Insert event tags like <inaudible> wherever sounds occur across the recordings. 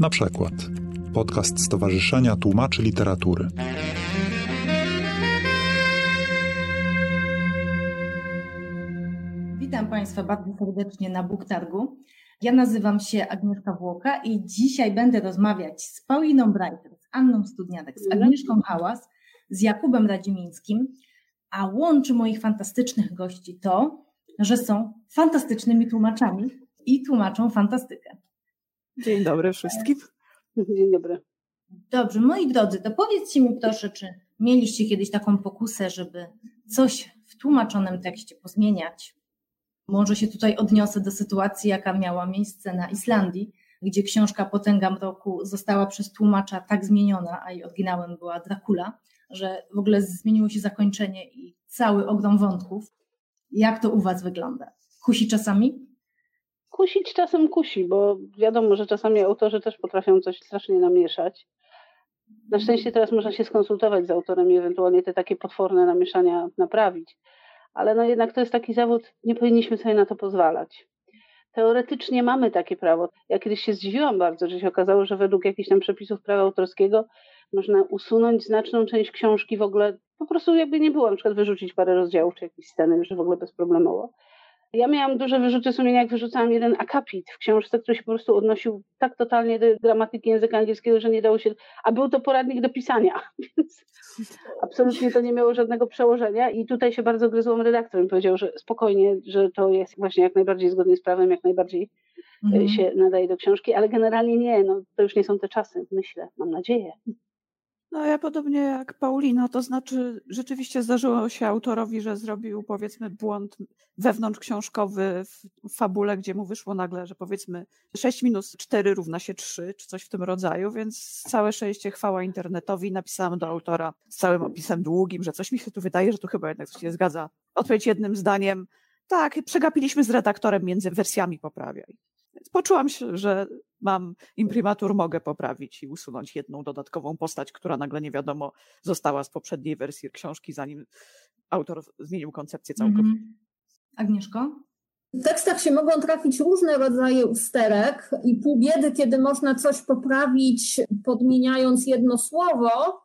Na przykład podcast Stowarzyszenia Tłumaczy Literatury. Witam Państwa bardzo serdecznie na Buktargu. Ja nazywam się Agnieszka Włoka i dzisiaj będę rozmawiać z Pauliną Breiter, z Anną Studniatek, z Agnieszką Hałas, z Jakubem Radzimińskim, a łączy moich fantastycznych gości to, że są fantastycznymi tłumaczami i tłumaczą fantastykę. Dzień dobry wszystkim. Dzień dobry. Dobrze, moi drodzy, to powiedzcie mi proszę, czy mieliście kiedyś taką pokusę, żeby coś w tłumaczonym tekście pozmieniać? Może się tutaj odniosę do sytuacji, jaka miała miejsce na Islandii, gdzie książka Potęga Mroku została przez tłumacza tak zmieniona, a jej oryginałem była Dracula, że w ogóle zmieniło się zakończenie i cały ogrom wątków. Jak to u Was wygląda? Kusi czasami? Kusić czasem kusi, bo wiadomo, że czasami autorzy też potrafią coś strasznie namieszać. Na szczęście teraz można się skonsultować z autorem i ewentualnie te takie potworne namieszania naprawić. Ale no jednak to jest taki zawód, nie powinniśmy sobie na to pozwalać. Teoretycznie mamy takie prawo. Ja kiedyś się zdziwiłam bardzo, że się okazało, że według jakichś tam przepisów prawa autorskiego można usunąć znaczną część książki w ogóle, po prostu jakby nie było, na przykład wyrzucić parę rozdziałów czy jakieś sceny, już w ogóle bezproblemowo. Ja miałam duże wyrzuty sumienia, jak wyrzucałam jeden akapit w książce, który się po prostu odnosił tak totalnie do gramatyki języka angielskiego, że nie dało się, a był to poradnik do pisania, <laughs> więc absolutnie to nie miało żadnego przełożenia i tutaj się bardzo gryzłam redaktorem, powiedział, że spokojnie, że to jest właśnie jak najbardziej zgodnie z prawem, jak najbardziej mhm. się nadaje do książki, ale generalnie nie, no to już nie są te czasy, myślę, mam nadzieję. No ja podobnie jak Paulina, to znaczy rzeczywiście zdarzyło się autorowi, że zrobił powiedzmy błąd wewnątrzksiążkowy w fabule, gdzie mu wyszło nagle, że powiedzmy 6 minus 4 równa się 3, czy coś w tym rodzaju, więc całe szczęście chwała internetowi. Napisałam do autora z całym opisem długim, że coś mi się tu wydaje, że tu chyba jednak coś nie zgadza. Odpowiedź jednym zdaniem, tak, przegapiliśmy z redaktorem między wersjami poprawiaj. Więc poczułam się, że mam imprimatur, mogę poprawić i usunąć jedną dodatkową postać, która nagle nie wiadomo została z poprzedniej wersji książki, zanim autor zmienił koncepcję całkowicie. Mm -hmm. Agnieszko? W tekstach się mogą trafić różne rodzaje usterek i pół biedy, kiedy można coś poprawić, podmieniając jedno słowo,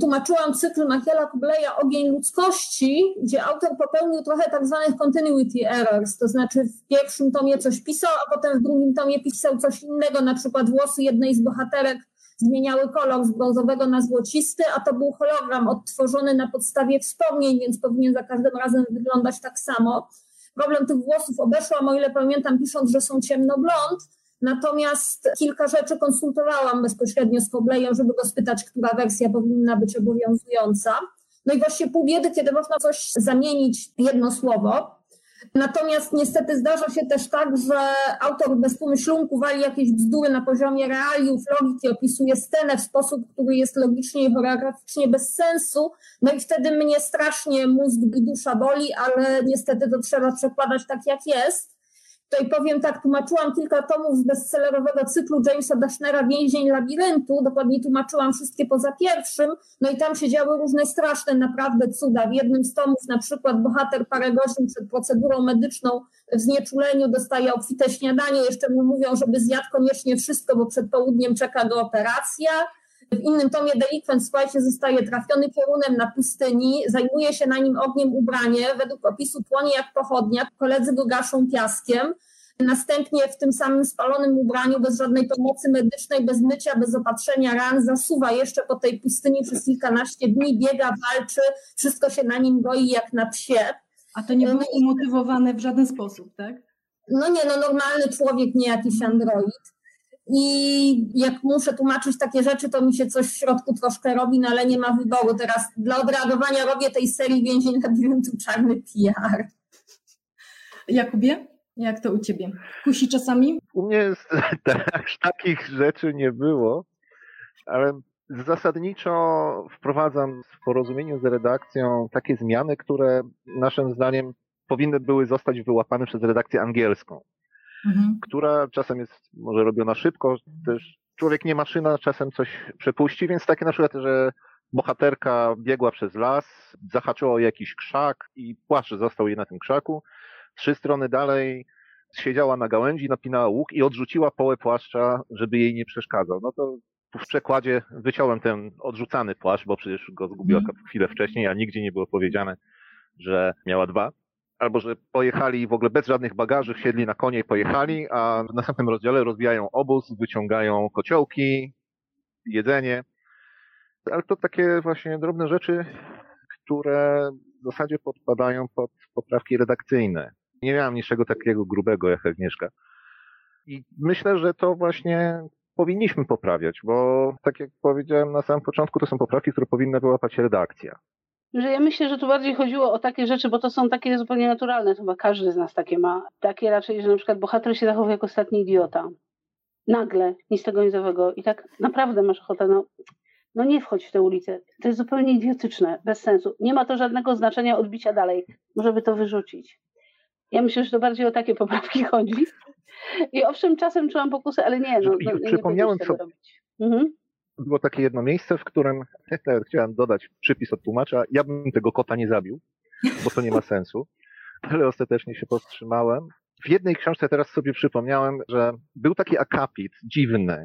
tłumaczyłam cykl Machiela Kubleja Ogień ludzkości, gdzie autor popełnił trochę tak zwanych continuity errors, to znaczy w pierwszym tomie coś pisał, a potem w drugim tomie pisał coś innego, na przykład włosy jednej z bohaterek zmieniały kolor z brązowego na złocisty, a to był hologram odtworzony na podstawie wspomnień, więc powinien za każdym razem wyglądać tak samo. Problem tych włosów obeszłam, o ile pamiętam, pisząc, że są ciemnoblond, Natomiast kilka rzeczy konsultowałam bezpośrednio z Koblejem, żeby go spytać, która wersja powinna być obowiązująca. No i właśnie pół biedy, kiedy można coś zamienić jedno słowo. Natomiast niestety zdarza się też tak, że autor bez pomyślunku wali jakieś bzdury na poziomie realiów, logiki, opisuje scenę w sposób, który jest logicznie i choreograficznie bez sensu. No i wtedy mnie strasznie mózg i dusza boli, ale niestety to trzeba przekładać tak, jak jest. Tutaj powiem tak, tłumaczyłam kilka tomów z bestsellerowego cyklu Jamesa Dashnera Więzień Labiryntu, dokładnie tłumaczyłam wszystkie poza pierwszym, no i tam się działy różne straszne naprawdę cuda. W jednym z tomów na przykład bohater parę godzin przed procedurą medyczną w znieczuleniu dostaje obfite śniadanie, jeszcze mu mówią, żeby zjadł koniecznie wszystko, bo przed południem czeka go operacja. W innym tomie delikwent, słuchajcie, zostaje trafiony piorunem na pustyni, zajmuje się na nim ogniem ubranie, według opisu płonie jak pochodnia, koledzy go gaszą piaskiem. Następnie w tym samym spalonym ubraniu, bez żadnej pomocy medycznej, bez mycia, bez opatrzenia ran, zasuwa jeszcze po tej pustyni przez kilkanaście dni, biega, walczy, wszystko się na nim goi jak na psie. A to nie było no umotywowane w żaden sposób, tak? No nie, no normalny człowiek, nie jakiś android. I jak muszę tłumaczyć takie rzeczy, to mi się coś w środku troszkę robi, no ale nie ma wyboru. Teraz dla odreagowania robię tej serii więzień labiryntu czarny PR. Jakubie? Jak to u ciebie? Kusi czasami? U mnie jest, <laughs> też takich rzeczy nie było, ale zasadniczo wprowadzam w porozumieniu z redakcją takie zmiany, które naszym zdaniem powinny były zostać wyłapane przez redakcję angielską, mhm. która czasem jest może robiona szybko, też człowiek nie maszyna, czasem coś przepuści, więc takie na przykład, że bohaterka biegła przez las, zahaczyła o jakiś krzak i płaszcz został jej na tym krzaku, trzy strony dalej siedziała na gałęzi, napinała łuk i odrzuciła połę płaszcza, żeby jej nie przeszkadzał. No to w przekładzie wyciąłem ten odrzucany płaszcz, bo przecież go zgubiła Mhm. chwilę wcześniej, a nigdzie nie było powiedziane, że miała dwa. Albo że pojechali w ogóle bez żadnych bagaży, wsiedli na konie i pojechali, a w następnym rozdziale rozbijają obóz, wyciągają kociołki, jedzenie. Ale to takie właśnie drobne rzeczy, które w zasadzie podpadają pod poprawki redakcyjne. Nie miałem niczego takiego grubego jak Agnieszka. I myślę, że to właśnie powinniśmy poprawiać, bo tak jak powiedziałem na samym początku, to są poprawki, które powinna wyłapać redakcja. Że ja myślę, że tu bardziej chodziło o takie rzeczy, bo to są takie zupełnie naturalne, chyba każdy z nas takie ma. Takie raczej, że na przykład bohater się zachowuje jak ostatni idiota. Nagle, nic tego nizowego. I tak naprawdę masz ochotę, no, no nie wchodź w tę ulicę. To jest zupełnie idiotyczne, bez sensu. Nie ma to żadnego znaczenia odbicia dalej. Może by to wyrzucić. Ja myślę, że to bardziej o takie poprawki chodzi. I owszem, czasem czułam pokusę, ale nie, no, no nie przypomniałem sobie-. Mhm. Było takie jedno miejsce, w którym <laughs> nawet chciałem dodać przypis od tłumacza. Ja bym tego kota nie zabił, bo to nie ma sensu, <laughs> ale ostatecznie się powstrzymałem. W jednej książce teraz sobie przypomniałem, że był taki akapit dziwny.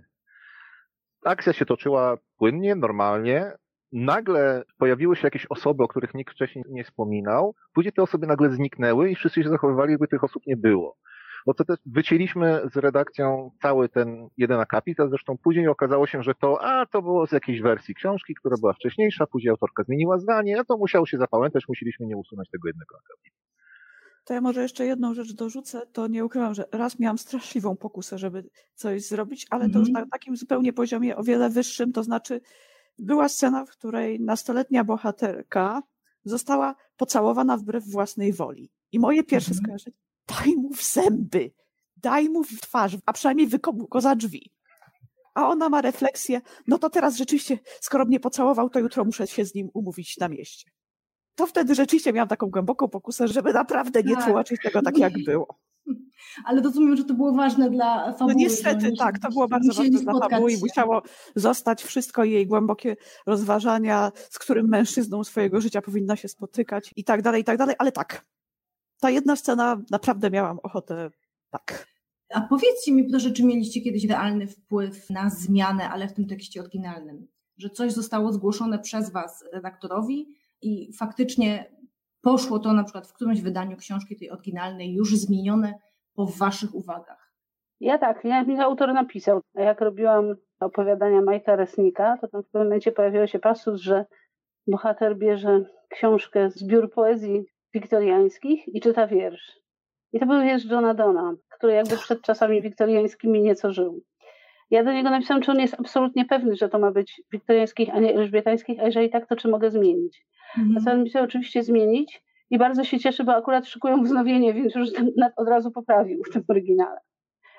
Akcja się toczyła płynnie, normalnie. Nagle pojawiły się jakieś osoby, o których nikt wcześniej nie wspominał. Później te osoby nagle zniknęły i wszyscy się zachowywali, jakby tych osób nie było. Bo to też wycięliśmy z redakcją cały ten jeden akapit, a zresztą później okazało się, że to, a to było z jakiejś wersji książki, która była wcześniejsza, później autorka zmieniła zdanie, a to musiało się zapamiętać, musieliśmy nie usunąć tego jednego akapitu. To ja może jeszcze jedną rzecz dorzucę, to nie ukrywam, że raz miałam straszliwą pokusę, żeby coś zrobić, ale to już Mhm. na takim zupełnie poziomie o wiele wyższym, to znaczy była scena, w której nastoletnia bohaterka została pocałowana wbrew własnej woli. I moje pierwsze Mhm. skojarzenie, daj mu w zęby, daj mu w twarz, a przynajmniej wykopuj go za drzwi. A ona ma refleksję, no to teraz rzeczywiście, skoro mnie pocałował, to jutro muszę się z nim umówić na mieście. To wtedy rzeczywiście miałam taką głęboką pokusę, żeby naprawdę nie Tak. tłumaczyć tego tak, jak było. <laughs> Ale rozumiem, że to było ważne dla fabuły. No niestety tak, to było bardzo ważne dla fabuły i musiało zostać wszystko jej głębokie rozważania, z którym mężczyzną swojego życia powinna się spotykać i tak dalej, i tak dalej, ale tak. Ta jedna scena naprawdę miałam ochotę tak. A powiedzcie mi proszę, czy mieliście kiedyś realny wpływ na zmianę, ale w tym tekście oryginalnym? Że coś zostało zgłoszone przez Was redaktorowi i faktycznie poszło to na przykład w którymś wydaniu książki tej oryginalnej już zmienione po Waszych uwagach. Ja tak, jak mi autor napisał, a jak robiłam opowiadania Majka Resnika, to tam w pewnym momencie pojawił się pasus, że bohater bierze książkę, zbiór poezji wiktoriańskich i czyta wiersz. I to był wiersz Johna Dona, który jakby przed czasami wiktoriańskimi nieco żył. Ja do niego napisałam, czy on jest absolutnie pewny, że to ma być wiktoriańskich, a nie elżbietańskich, a jeżeli tak, to czy mogę zmienić. A co on mi chce oczywiście zmienić i bardzo się cieszy, bo akurat szykują wznowienie, więc już od razu poprawił w tym oryginale.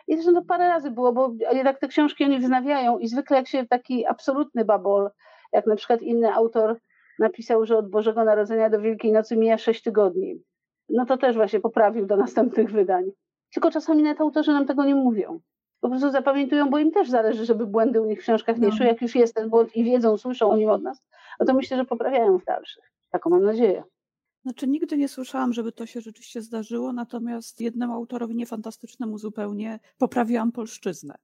I zresztą to parę razy było, bo jednak te książki oni wznawiają i zwykle jak się taki absolutny babol, jak na przykład inny autor napisał, że od Bożego Narodzenia do Wielkiej Nocy mija sześć tygodni, no to też właśnie poprawił do następnych wydań. Tylko czasami nawet autorzy nam tego nie mówią. Po prostu zapamiętują, bo im też zależy, żeby błędy u nich w książkach nie No. szły. Jak już jest ten błąd i wiedzą, słyszą o nim od nas, no to myślę, że poprawiają w dalszych. Taką mam nadzieję. Znaczy nigdy nie słyszałam, żeby to się rzeczywiście zdarzyło, natomiast jednemu autorowi niefantastycznemu zupełnie poprawiłam polszczyznę.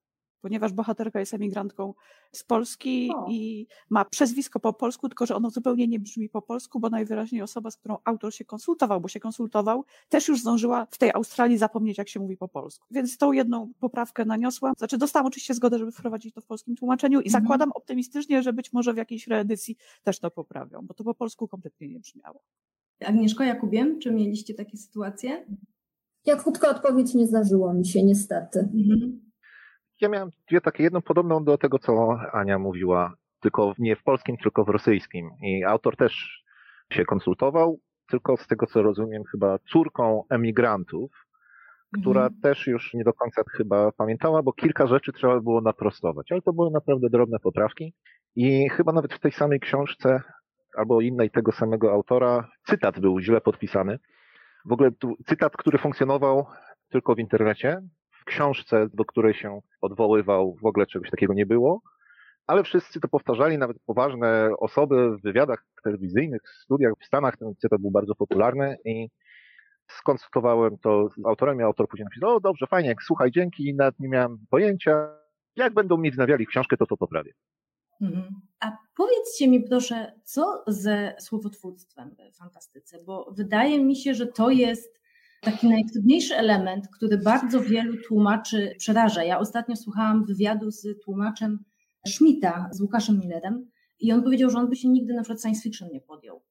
Ponieważ bohaterka jest emigrantką z Polski O. i ma przezwisko po polsku, tylko że ono zupełnie nie brzmi po polsku, bo najwyraźniej osoba, z którą autor się konsultował, bo się konsultował, też już zdążyła w tej Australii zapomnieć, jak się mówi po polsku. Więc tą jedną poprawkę naniosłam. Znaczy dostałam oczywiście zgodę, żeby wprowadzić to w polskim tłumaczeniu i Mhm. zakładam optymistycznie, że być może w jakiejś reedycji też to poprawią, bo to po polsku kompletnie nie brzmiało. Agnieszko, Jakubie, czy mieliście takie sytuacje? Ja krótka odpowiedź nie zdarzyło mi się niestety. Mhm. Ja miałem dwie takie, jedną podobną do tego, co Ania mówiła, tylko nie w polskim, tylko w rosyjskim. I autor też się konsultował, tylko z tego, co rozumiem, chyba córką emigrantów, która Mhm. też już nie do końca chyba pamiętała, bo kilka rzeczy trzeba było naprostować, ale to były naprawdę drobne poprawki. I chyba nawet w tej samej książce albo innej tego samego autora cytat był źle podpisany. W ogóle tu cytat, który funkcjonował tylko w internecie, książce, do której się odwoływał, w ogóle czegoś takiego nie było, ale wszyscy to powtarzali, nawet poważne osoby w wywiadach telewizyjnych, w studiach w Stanach, ten cytat był bardzo popularny i skonsultowałem to z autorem i autor później napisał, o dobrze, fajnie, słuchaj, dzięki, nawet nie miałem pojęcia, jak będą mi wznawiali książkę, to to poprawię. Mhm. A powiedzcie mi proszę, co ze słowotwórstwem w fantastyce, bo wydaje mi się, że to jest taki najtrudniejszy element, który bardzo wielu tłumaczy przeraża. Ja ostatnio słuchałam wywiadu z tłumaczem Schmidta, z Łukaszem Millerem i on powiedział, że on by się nigdy na przykład science fiction nie podjął.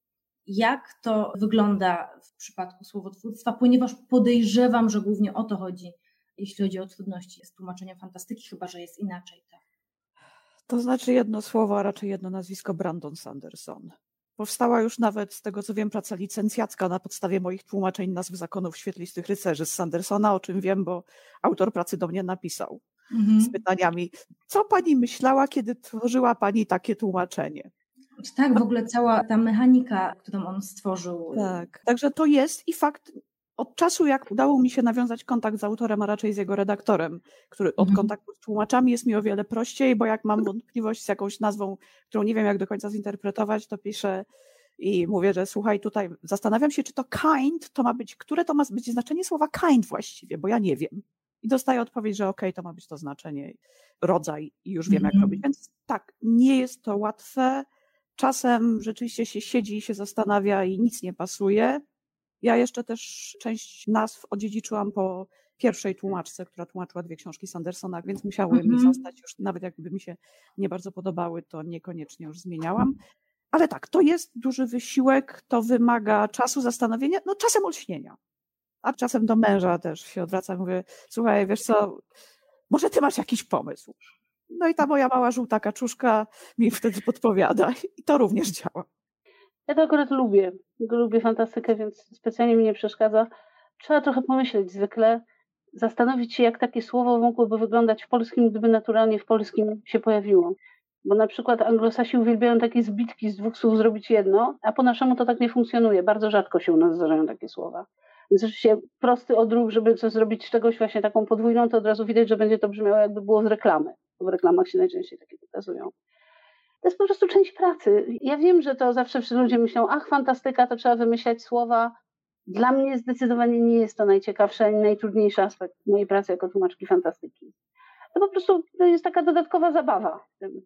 Jak to wygląda w przypadku słowotwórstwa, ponieważ podejrzewam, że głównie o to chodzi, jeśli chodzi o trudności z tłumaczeniem fantastyki, chyba że jest inaczej. Tak? To znaczy jedno słowo, a raczej jedno nazwisko Brandon Sanderson. Powstała już nawet, z tego co wiem, praca licencjacka na podstawie moich tłumaczeń nazw zakonów świetlistych rycerzy z Sandersona, o czym wiem, bo autor pracy do mnie napisał mhm. z pytaniami, co pani myślała, kiedy tworzyła pani takie tłumaczenie? Tak, w ogóle cała ta mechanika, którą on stworzył. Tak, także to jest i fakt, od czasu, jak udało mi się nawiązać kontakt z autorem, a raczej z jego redaktorem, który od mhm. kontaktu z tłumaczami jest mi o wiele prościej, bo jak mam wątpliwość z jakąś nazwą, którą nie wiem jak do końca zinterpretować, to piszę i mówię, że słuchaj, tutaj zastanawiam się, czy to kind to ma być, które to ma być znaczenie słowa kind właściwie, bo ja nie wiem. I dostaję odpowiedź, że okej, okay, to ma być to znaczenie, rodzaj i już wiem, jak mhm. robić. Więc tak, nie jest to łatwe. Czasem rzeczywiście się siedzi i się zastanawia i nic nie pasuje ja jeszcze też część nazw odziedziczyłam po pierwszej tłumaczce, która tłumaczyła dwie książki Sandersona, więc musiały mm -hmm. mi mhm. zostać już, nawet jakby mi się nie bardzo podobały, to niekoniecznie już zmieniałam. Ale tak, to jest duży wysiłek, to wymaga czasu zastanowienia, no czasem olśnienia. A czasem do męża też się odwraca i mówię, słuchaj, wiesz co, może ty masz jakiś pomysł. No i ta moja mała żółta kaczuszka mi wtedy podpowiada i to również działa. Ja to akurat lubię. Lubię fantastykę, więc specjalnie mi nie przeszkadza. Trzeba trochę pomyśleć zwykle, zastanowić się, jak takie słowo mogłoby wyglądać w polskim, gdyby naturalnie w polskim się pojawiło. Bo na przykład anglosasi uwielbiają takie zbitki z dwóch słów zrobić jedno, a po naszemu to tak nie funkcjonuje. Bardzo rzadko się u nas zdarzają takie słowa. Więc oczywiście prosty odruch, żeby coś zrobić czegoś właśnie taką podwójną, to od razu widać, że będzie to brzmiało jakby było z reklamy. W reklamach się najczęściej takie pokazują. To jest po prostu część pracy. Ja wiem, że to zawsze ludzie myślą, ach, fantastyka, to trzeba wymyślać słowa. Dla mnie zdecydowanie nie jest to najciekawszy ani najtrudniejszy aspekt mojej pracy jako tłumaczki fantastyki. To po prostu jest taka dodatkowa zabawa w tym.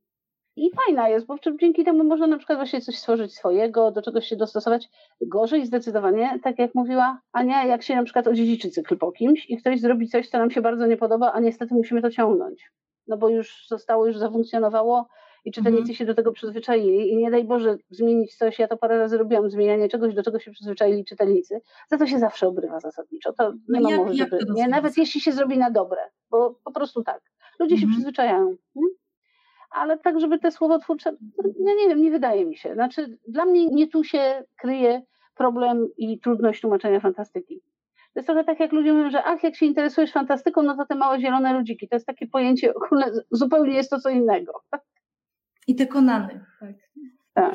I fajna jest, bo dzięki temu można na przykład właśnie coś stworzyć swojego, do czegoś się dostosować. Gorzej zdecydowanie, tak jak mówiła Ania, jak się na przykład odziedziczy cykl po kimś i ktoś zrobi coś, co nam się bardzo nie podoba, a niestety musimy to ciągnąć. No bo już zostało, już zafunkcjonowało, i czytelnicy mhm. się do tego przyzwyczaili i nie daj Boże zmienić coś, ja to parę razy robiłam, zmienianie czegoś, do czego się przyzwyczaili czytelnicy, za to się zawsze obrywa zasadniczo, to nie no ma mowy, żeby, nie, nawet jeśli się zrobi na dobre, bo po prostu tak, ludzie mhm. się przyzwyczajają. Hmm? Ale tak, żeby te słowotwórcze, ja nie wiem, nie wydaje mi się. Znaczy, dla mnie nie tu się kryje problem i trudność tłumaczenia fantastyki. To jest trochę tak, jak ludzie mówią, że ach, jak się interesujesz fantastyką, no to te małe zielone ludziki. To jest takie pojęcie, zupełnie jest to co innego. I te konany. Tak. tak.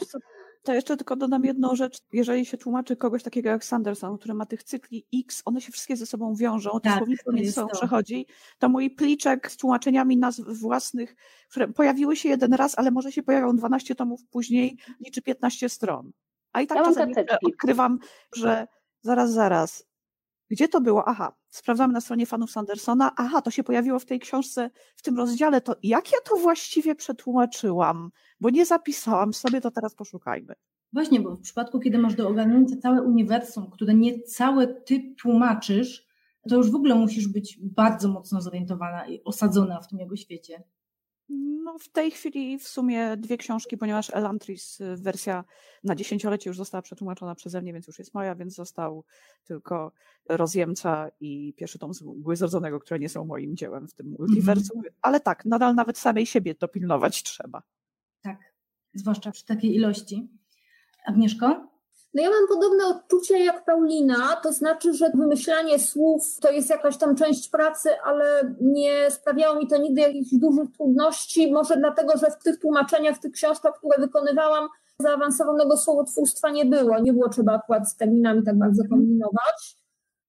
To jeszcze tylko dodam jedną rzecz. Jeżeli się tłumaczy kogoś takiego jak Sanderson, który ma tych cykli X, one się wszystkie ze sobą wiążą, to tak, słownictwo między sobą przechodzi, to mój pliczek z tłumaczeniami nazw własnych, które pojawiły się jeden raz, ale może się pojawią 12 tomów później, liczy 15 stron. A i tak ja czasem odkrywam, że zaraz, zaraz, gdzie to było? Aha, sprawdzamy na stronie fanów Sandersona. Aha, to się pojawiło w tej książce, w tym rozdziale. To jak ja to właściwie przetłumaczyłam? Bo nie zapisałam sobie, to teraz poszukajmy. Właśnie, bo w przypadku, kiedy masz do ogarnięcia całe uniwersum, które nie całe ty tłumaczysz, to już w ogóle musisz być bardzo mocno zorientowana i osadzona w tym jego świecie. No, w tej chwili w sumie dwie książki, ponieważ Elantris y, wersja na dziesięciolecie już została przetłumaczona przeze mnie, więc już jest moja, więc został tylko Rozjemca i pierwszy tom z Mgły Zrodzonego, które nie są moim dziełem w tym multiversum. Mm -hmm. Ale tak, nadal nawet samej siebie dopilnować trzeba. Tak, zwłaszcza przy takiej ilości. Agnieszko? No ja mam podobne odczucie jak Paulina, to znaczy, że wymyślanie słów to jest jakaś tam część pracy, ale nie sprawiało mi to nigdy jakichś dużych trudności, może dlatego, że w tych tłumaczeniach, w tych książkach, które wykonywałam, zaawansowanego słowotwórstwa nie było. Nie było trzeba akurat z terminami tak bardzo mhm. kombinować.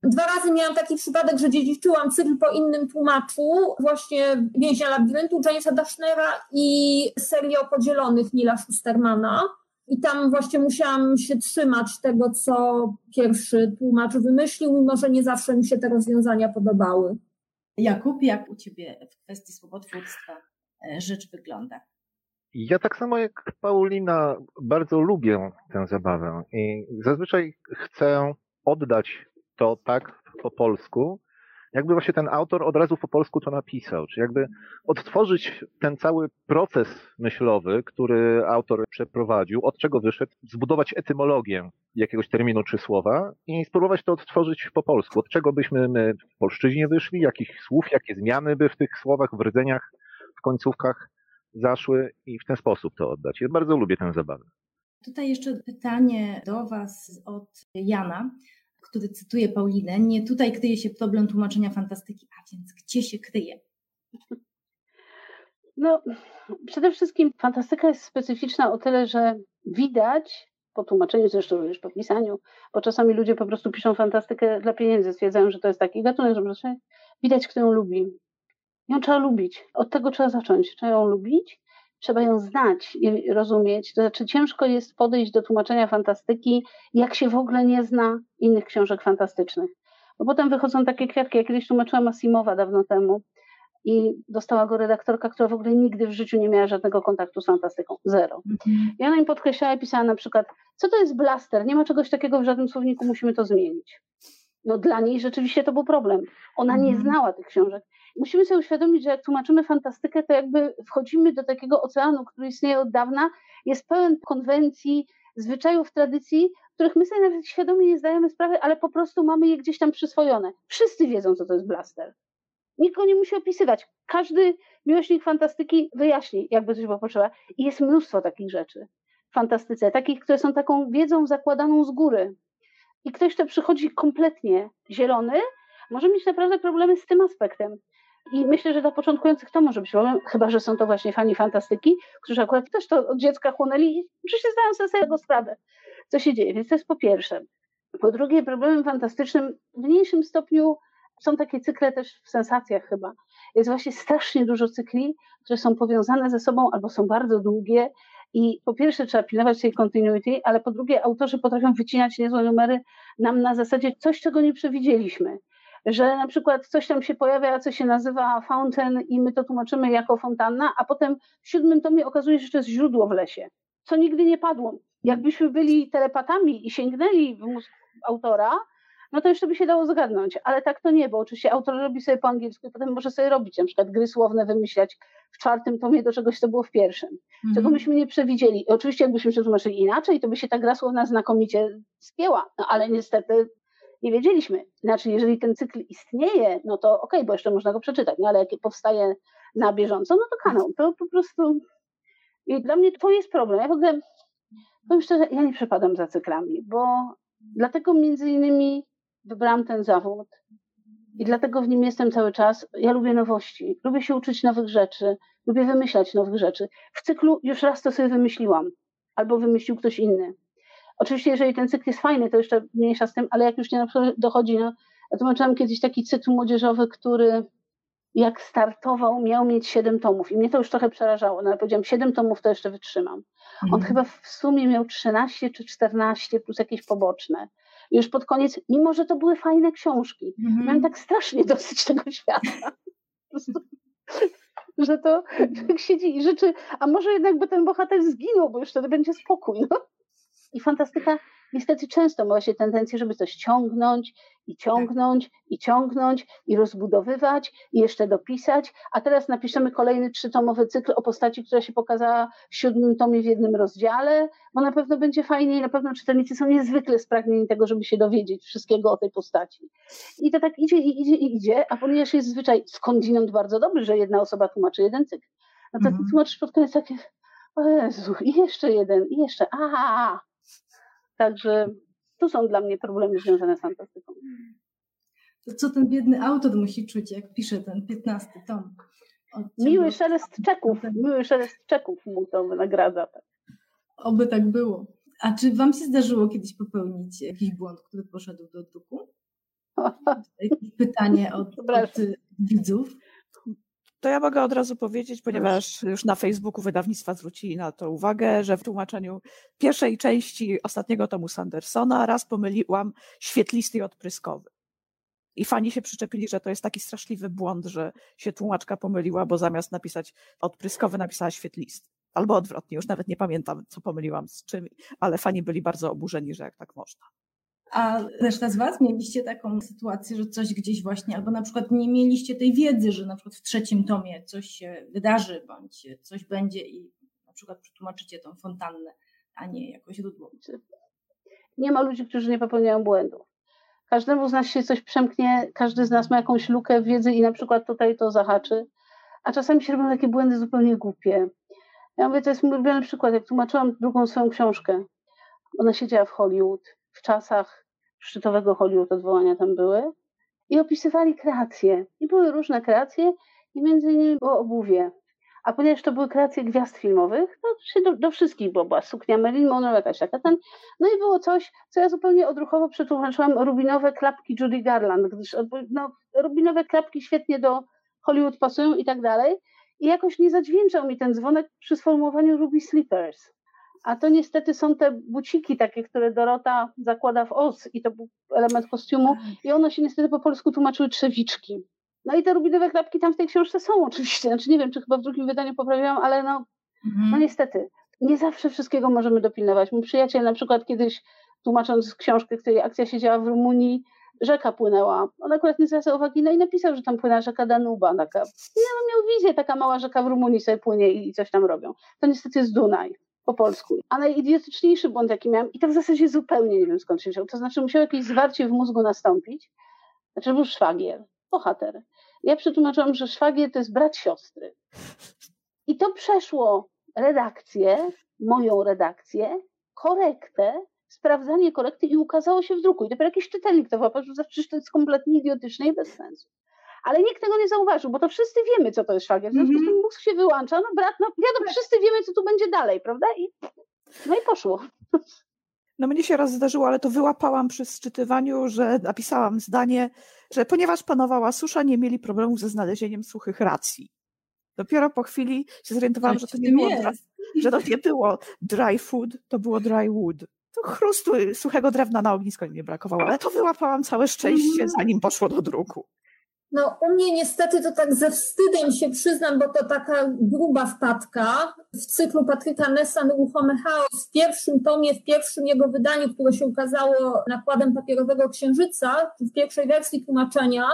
Dwa razy miałam taki przypadek, że dziedziczyłam cykl po innym tłumaczu, właśnie Więźnia Labiryntu Jamesa Dashnera i serię o podzielonych Nila Schustermana. I tam właśnie musiałam się trzymać tego, co pierwszy tłumacz wymyślił, mimo że nie zawsze mi się te rozwiązania podobały. Jakub, jak u Ciebie w kwestii słowotwórstwa e, rzecz wygląda? Ja tak samo jak Paulina bardzo lubię tę zabawę i zazwyczaj chcę oddać to tak po polsku, jakby właśnie ten autor od razu po polsku to napisał, czy jakby odtworzyć ten cały proces myślowy, który autor przeprowadził, od czego wyszedł, zbudować etymologię jakiegoś terminu czy słowa i spróbować to odtworzyć po polsku. Od czego byśmy my w polszczyźnie wyszli, jakich słów, jakie zmiany by w tych słowach, w rdzeniach, w końcówkach zaszły i w ten sposób to oddać. Ja bardzo lubię tę zabawę. Tutaj jeszcze pytanie do Was od Jana który cytuje Paulinę, nie tutaj kryje się problem tłumaczenia fantastyki, a więc gdzie się kryje? No, przede wszystkim fantastyka jest specyficzna o tyle, że widać po tłumaczeniu, zresztą również po pisaniu, bo czasami ludzie po prostu piszą fantastykę dla pieniędzy, stwierdzają, że to jest taki gatunek, że widać, kto ją lubi. Ją trzeba lubić. Od tego trzeba zacząć. Trzeba ją lubić trzeba ją znać i rozumieć. To znaczy, ciężko jest podejść do tłumaczenia fantastyki, jak się w ogóle nie zna innych książek fantastycznych. Bo potem wychodzą takie kwiatki. Ja kiedyś tłumaczyłam Asimowa dawno temu i dostała go redaktorka, która w ogóle nigdy w życiu nie miała żadnego kontaktu z fantastyką. Zero. Mhm. I ona im podkreślała i pisała na przykład, co to jest blaster? Nie ma czegoś takiego w żadnym słowniku, musimy to zmienić. No dla niej rzeczywiście to był problem. Ona nie mhm. znała tych książek musimy sobie uświadomić, że jak tłumaczymy fantastykę, to jakby wchodzimy do takiego oceanu, który istnieje od dawna, jest pełen konwencji, zwyczajów, tradycji, których my sobie nawet świadomie nie zdajemy sprawy, ale po prostu mamy je gdzieś tam przyswojone. Wszyscy wiedzą, co to jest blaster. Nikt go nie musi opisywać. Każdy miłośnik fantastyki wyjaśni, jakby coś potrzeba. I jest mnóstwo takich rzeczy w fantastyce, takich, które są taką wiedzą zakładaną z góry. I ktoś, kto przychodzi kompletnie zielony, może mieć naprawdę problemy z tym aspektem. I myślę, że dla początkujących to może być problem, chyba że są to właśnie fani fantastyki, którzy akurat też to od dziecka chłonęli i oczywiście zdają sobie z tego sprawę, co się dzieje. Więc to jest po pierwsze. Po drugie, problemem fantastycznym w mniejszym stopniu są takie cykle też w sensacjach chyba. Jest właśnie strasznie dużo cykli, które są powiązane ze sobą albo są bardzo długie i po pierwsze trzeba pilnować tej continuity, ale po drugie autorzy potrafią wycinać niezłe numery nam na zasadzie coś, czego nie przewidzieliśmy że na przykład coś tam się pojawia, co się nazywa fountain i my to tłumaczymy jako fontanna, a potem w siódmym tomie okazuje się, że to jest źródło w lesie, co nigdy nie padło. Jakbyśmy byli telepatami i sięgnęli w mózg autora, no to jeszcze by się dało zgadnąć, ale tak to nie, bo oczywiście autor robi sobie po angielsku i potem może sobie robić na przykład gry słowne, wymyślać w czwartym tomie do czegoś, co było w pierwszym, mm. czego myśmy nie przewidzieli. Oczywiście jakbyśmy przetłumaczyli inaczej, to by się ta gra słowna znakomicie spięła, no ale niestety nie wiedzieliśmy. Znaczy, jeżeli ten cykl istnieje, no to okej, okay, bo jeszcze można go przeczytać, no ale jak powstaje na bieżąco, no to kanon. To po prostu. I dla mnie to jest problem. Ja w ogóle powiem szczerze, ja nie przepadam za cyklami, bo dlatego między innymi wybrałam ten zawód i dlatego w nim jestem cały czas. Ja lubię nowości, lubię się uczyć nowych rzeczy, lubię wymyślać nowych rzeczy. W cyklu już raz to sobie wymyśliłam, albo wymyślił ktoś inny. Oczywiście, jeżeli ten cykl jest fajny, to jeszcze mniejsza z tym, ale jak już nie dochodzi, no, ja tłumaczyłam kiedyś taki cykl młodzieżowy, który jak startował, miał mieć 7 tomów i mnie to już trochę przerażało, no ale powiedziałam, 7 tomów to jeszcze wytrzymam. Mhm. On chyba w sumie miał 13 czy 14 plus jakieś poboczne. Już pod koniec, mimo że to były fajne książki, mhm. miałam tak strasznie dosyć tego <laughs> świata. że to jak siedzi i życzy, a może jednak by ten bohater zginął, bo już wtedy będzie spokój. No? I fantastyka niestety często ma się tendencję, żeby coś ciągnąć i ciągnąć i ciągnąć i rozbudowywać i jeszcze dopisać, a teraz napiszemy kolejny trzytomowy cykl o postaci, która się pokazała w siódmym tomie w jednym rozdziale, bo na pewno będzie fajnie i na pewno czytelnicy są niezwykle spragnieni tego, żeby się dowiedzieć wszystkiego o tej postaci. I to tak idzie i idzie i idzie, a ponieważ jest zwyczaj skądinąd bardzo dobry, że jedna osoba tłumaczy jeden cykl, no to mhm. tłumaczysz pod koniec takie o Jezu, i jeszcze jeden, i jeszcze, aha, Także tu są dla mnie problemy związane z fantastyką. To co ten biedny autor musi czuć, jak pisze ten 15 tom? Miły szelest czeków, miły szelest czeków mu to wynagradza. Tak. Oby tak było. A czy wam się zdarzyło kiedyś popełnić jakiś błąd, który poszedł do druku? <laughs> Pytanie od, od widzów. To ja mogę od razu powiedzieć, ponieważ już na Facebooku wydawnictwa zwrócili na to uwagę, że w tłumaczeniu pierwszej części ostatniego tomu Sandersona raz pomyliłam świetlisty i odpryskowy. I fani się przyczepili, że to jest taki straszliwy błąd, że się tłumaczka pomyliła, bo zamiast napisać odpryskowy, napisała świetlisty. Albo odwrotnie, już nawet nie pamiętam, co pomyliłam z czym, ale fani byli bardzo oburzeni, że jak tak można. A reszta z Was mieliście taką sytuację, że coś gdzieś właśnie, albo na przykład nie mieliście tej wiedzy, że na przykład w trzecim tomie coś się wydarzy, bądź coś będzie i na przykład przetłumaczycie tą fontannę, a nie jako źródło. Nie ma ludzi, którzy nie popełniają błędów. Każdemu z nas się coś przemknie, każdy z nas ma jakąś lukę wiedzy i na przykład tutaj to zahaczy, a czasami się robią takie błędy zupełnie głupie. Ja mówię, to jest mój ulubiony przykład, jak tłumaczyłam drugą swoją książkę. Ona siedziała w Hollywood, w czasach szczytowego Hollywood odwołania tam były i opisywali kreacje. I były różne kreacje i między innymi było obuwie. A ponieważ to były kreacje gwiazd filmowych, to się do, do wszystkich bo była suknia Marilyn Monroe, jakaś taka ten. No i było coś, co ja zupełnie odruchowo przetłumaczyłam, rubinowe klapki Judy Garland, gdyż no, rubinowe klapki świetnie do Hollywood pasują i tak dalej. I jakoś nie zadźwięczał mi ten dzwonek przy sformułowaniu Ruby Slippers. A to niestety są te buciki takie, które Dorota zakłada w os i to był element kostiumu i one się niestety po polsku tłumaczyły trzewiczki. No i te rubinowe klapki tam w tej książce są oczywiście. Znaczy nie wiem, czy chyba w drugim wydaniu poprawiłam, ale no, mhm. no niestety. Nie zawsze wszystkiego możemy dopilnować. Mój przyjaciel na przykład kiedyś tłumacząc książkę, której akcja się działa w Rumunii, rzeka płynęła. On akurat nie zwracał uwagi, no i napisał, że tam płyna rzeka Danuba. Taka. No miał wizję, taka mała rzeka w Rumunii sobie płynie i coś tam robią. To niestety jest Dunaj po polsku. A najidiotyczniejszy błąd, jaki miałam, i to w zasadzie zupełnie nie wiem skąd się wziął, to znaczy musiało jakieś zwarcie w mózgu nastąpić. Znaczy był szwagier, bohater. Ja przetłumaczyłam, że szwagier to jest brat siostry. I to przeszło redakcję, moją redakcję, korektę, sprawdzanie korekty i ukazało się w druku. I dopiero jakiś czytelnik to wyłapał, że to jest kompletnie idiotyczne i bez sensu. Ale nikt tego nie zauważył, bo to wszyscy wiemy, co to jest szwagier. W związku z tym mhm. mózg się wyłącza, no brat, no wiadomo, wszyscy wiemy, co tu będzie dalej, prawda? I, no i poszło. No mnie się raz zdarzyło, ale to wyłapałam przy sczytywaniu, że napisałam zdanie, że ponieważ panowała susza, nie mieli problemów ze znalezieniem suchych racji. Dopiero po chwili się zorientowałam, że to nie było, dry, że to nie było dry food, to było dry wood. To chrustu suchego drewna na ognisko nie brakowało, ale to wyłapałam całe szczęście, mhm. zanim poszło do druku. No, u mnie niestety to tak ze wstydem się przyznam, bo to taka gruba wpadka. W cyklu Patryka Nessa Nieruchomy Chaos w pierwszym tomie, w pierwszym jego wydaniu, które się ukazało nakładem papierowego księżyca, w pierwszej wersji tłumaczenia,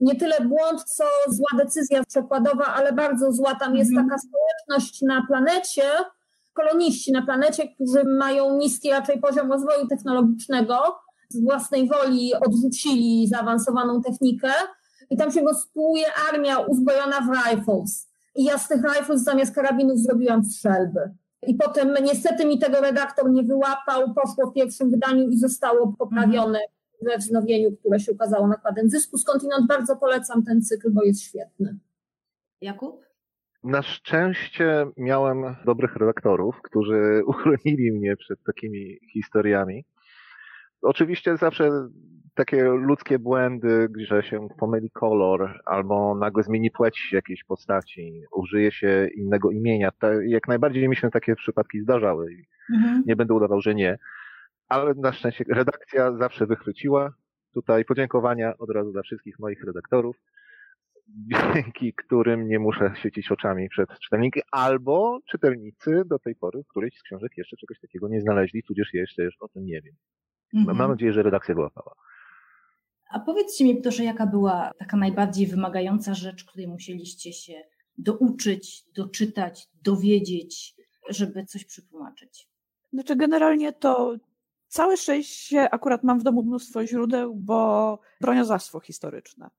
nie tyle błąd, co zła decyzja przekładowa, ale bardzo zła. Tam jest mhm. taka społeczność na planecie, koloniści na planecie, którzy mają niski raczej poziom rozwoju technologicznego, z własnej woli odrzucili zaawansowaną technikę i tam się gospodaruje armia uzbrojona w rifles. I ja z tych rifles zamiast karabinów zrobiłam strzelby. I potem niestety mi tego redaktor nie wyłapał, poszło w pierwszym wydaniu i zostało poprawione we wznowieniu, które się ukazało nakładem zysku. Skądinąd bardzo polecam ten cykl, bo jest świetny. Jakub? Na szczęście miałem dobrych redaktorów, którzy <laughs> uchronili mnie przed takimi historiami. Oczywiście zawsze takie ludzkie błędy, że się pomyli kolor albo nagle zmieni płeć jakiejś postaci, użyje się innego imienia. Jak najbardziej mi się takie przypadki zdarzały i mhm. nie będę udawał, że nie. Ale na szczęście redakcja zawsze wychwyciła. Tutaj podziękowania od razu dla wszystkich moich redaktorów, dzięki którym nie muszę świecić oczami przed czytelnikiem, albo czytelnicy do tej pory któryś z książek jeszcze czegoś takiego nie znaleźli, tudzież jeszcze, jeszcze o tym nie wiem. Mhm. Mam nadzieję, że redakcja wyłapała. A powiedzcie mi proszę, jaka była taka najbardziej wymagająca rzecz, której musieliście się douczyć, doczytać, dowiedzieć, żeby coś przetłumaczyć? Znaczy generalnie to całe szczęście akurat mam w domu mnóstwo źródeł, bo broniozawstwo historyczne.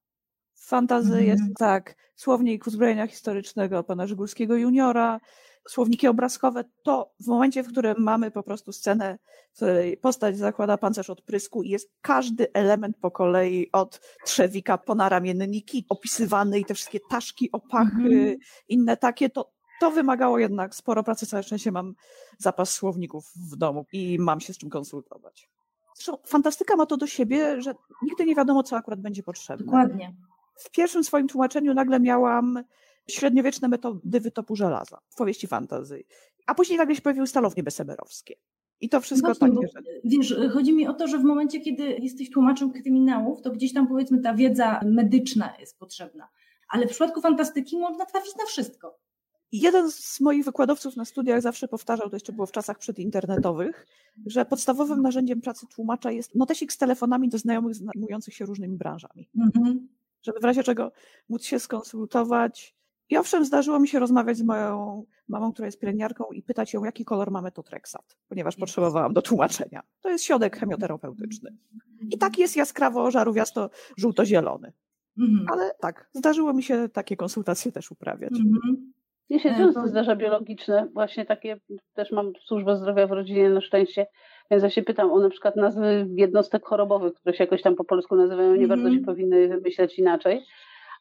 W fantazji mm. jest tak, słownik uzbrojenia historycznego pana Żygórskiego juniora, słowniki obrazkowe, to w momencie, w którym mamy po prostu scenę, w której postać zakłada pancerz od prysku i jest każdy element po kolei od trzewika po naramienniki opisywany i te wszystkie taszki, opachy, mm-hmm. inne takie, to, to wymagało jednak sporo pracy. Całe szczęście mam zapas słowników w domu i mam się z czym konsultować. Zresztą fantastyka ma to do siebie, że nigdy nie wiadomo, co akurat będzie potrzebne. Dokładnie. W pierwszym swoim tłumaczeniu nagle miałam średniowieczne metody wytopu żelaza w powieści fantazy. A później nagle się pojawiły stalownie besemerowskie. I to wszystko Właśnie, takie, bo, Wiesz, chodzi mi o to, że w momencie, kiedy jesteś tłumaczem kryminałów, to gdzieś tam powiedzmy ta wiedza medyczna jest potrzebna. Ale w przypadku fantastyki można trafić na wszystko. Jeden z moich wykładowców na studiach zawsze powtarzał, to jeszcze było w czasach przedinternetowych, że podstawowym narzędziem pracy tłumacza jest notesik z telefonami do znajomych zajmujących się różnymi branżami. Mhm. Żeby w razie czego móc się skonsultować. I owszem, zdarzyło mi się rozmawiać z moją mamą, która jest pielęgniarką i pytać ją, jaki kolor mamy Totreksat, ponieważ potrzebowałam do tłumaczenia. To jest środek chemioterapeutyczny. I tak jest jaskrawo żarówiasto żółto-zielony. Mhm. Ale tak, zdarzyło mi się takie konsultacje też uprawiać. Mhm. Mnie się często zdarza biologiczne, właśnie takie, też mam służbę zdrowia w rodzinie na szczęście, więc ja się pytam o na przykład nazwy jednostek chorobowych, które się jakoś tam po polsku nazywają, nie bardzo się mhm. powinny wymyślać inaczej.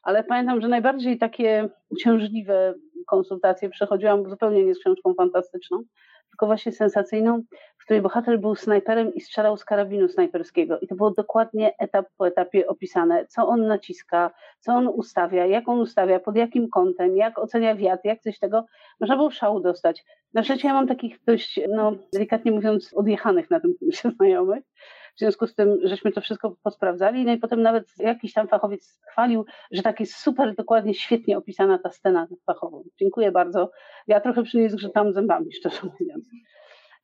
Ale pamiętam, że najbardziej takie uciążliwe konsultacje przechodziłam zupełnie nie z książką fantastyczną, tylko właśnie sensacyjną, w której bohater był snajperem i strzelał z karabinu snajperskiego. I to było dokładnie etap po etapie opisane, co on naciska, co on ustawia, jak on ustawia, pod jakim kątem, jak ocenia wiatr, jak coś tego. Można było szału dostać. Na szczęście ja mam takich dość, no delikatnie mówiąc, odjechanych na tym się <laughs> znajomych, w związku z tym, żeśmy to wszystko posprawdzali, no i potem nawet jakiś tam fachowiec chwalił, że tak jest super, dokładnie, świetnie opisana ta scena fachową. Dziękuję bardzo. Ja trochę przy niej zgrzytam zębami, szczerze mówiąc.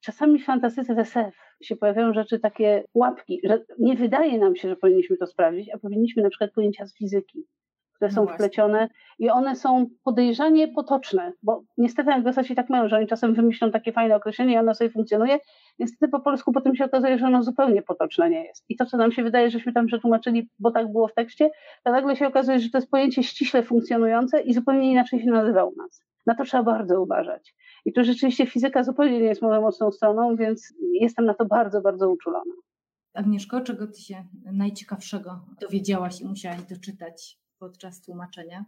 Czasami w fantastyce w SF się pojawiają rzeczy takie łapki, że nie wydaje nam się, że powinniśmy to sprawdzić, a powinniśmy na przykład pojęcia z fizyki które są no wplecione i one są podejrzanie potoczne, bo niestety anglosaci tak mają, że oni czasem wymyślą takie fajne określenie i ono sobie funkcjonuje. Niestety po polsku potem się okazuje, że ono zupełnie potoczne nie jest. I to, co nam się wydaje, żeśmy tam przetłumaczyli, bo tak było w tekście, to nagle się okazuje, że to jest pojęcie ściśle funkcjonujące i zupełnie inaczej się nazywa u nas. Na to trzeba bardzo uważać. I tu rzeczywiście fizyka zupełnie nie jest moją mocną stroną, więc jestem na to bardzo, bardzo uczulona. Agnieszko, czego ty się najciekawszego dowiedziałaś i musiałaś doczytać podczas tłumaczenia?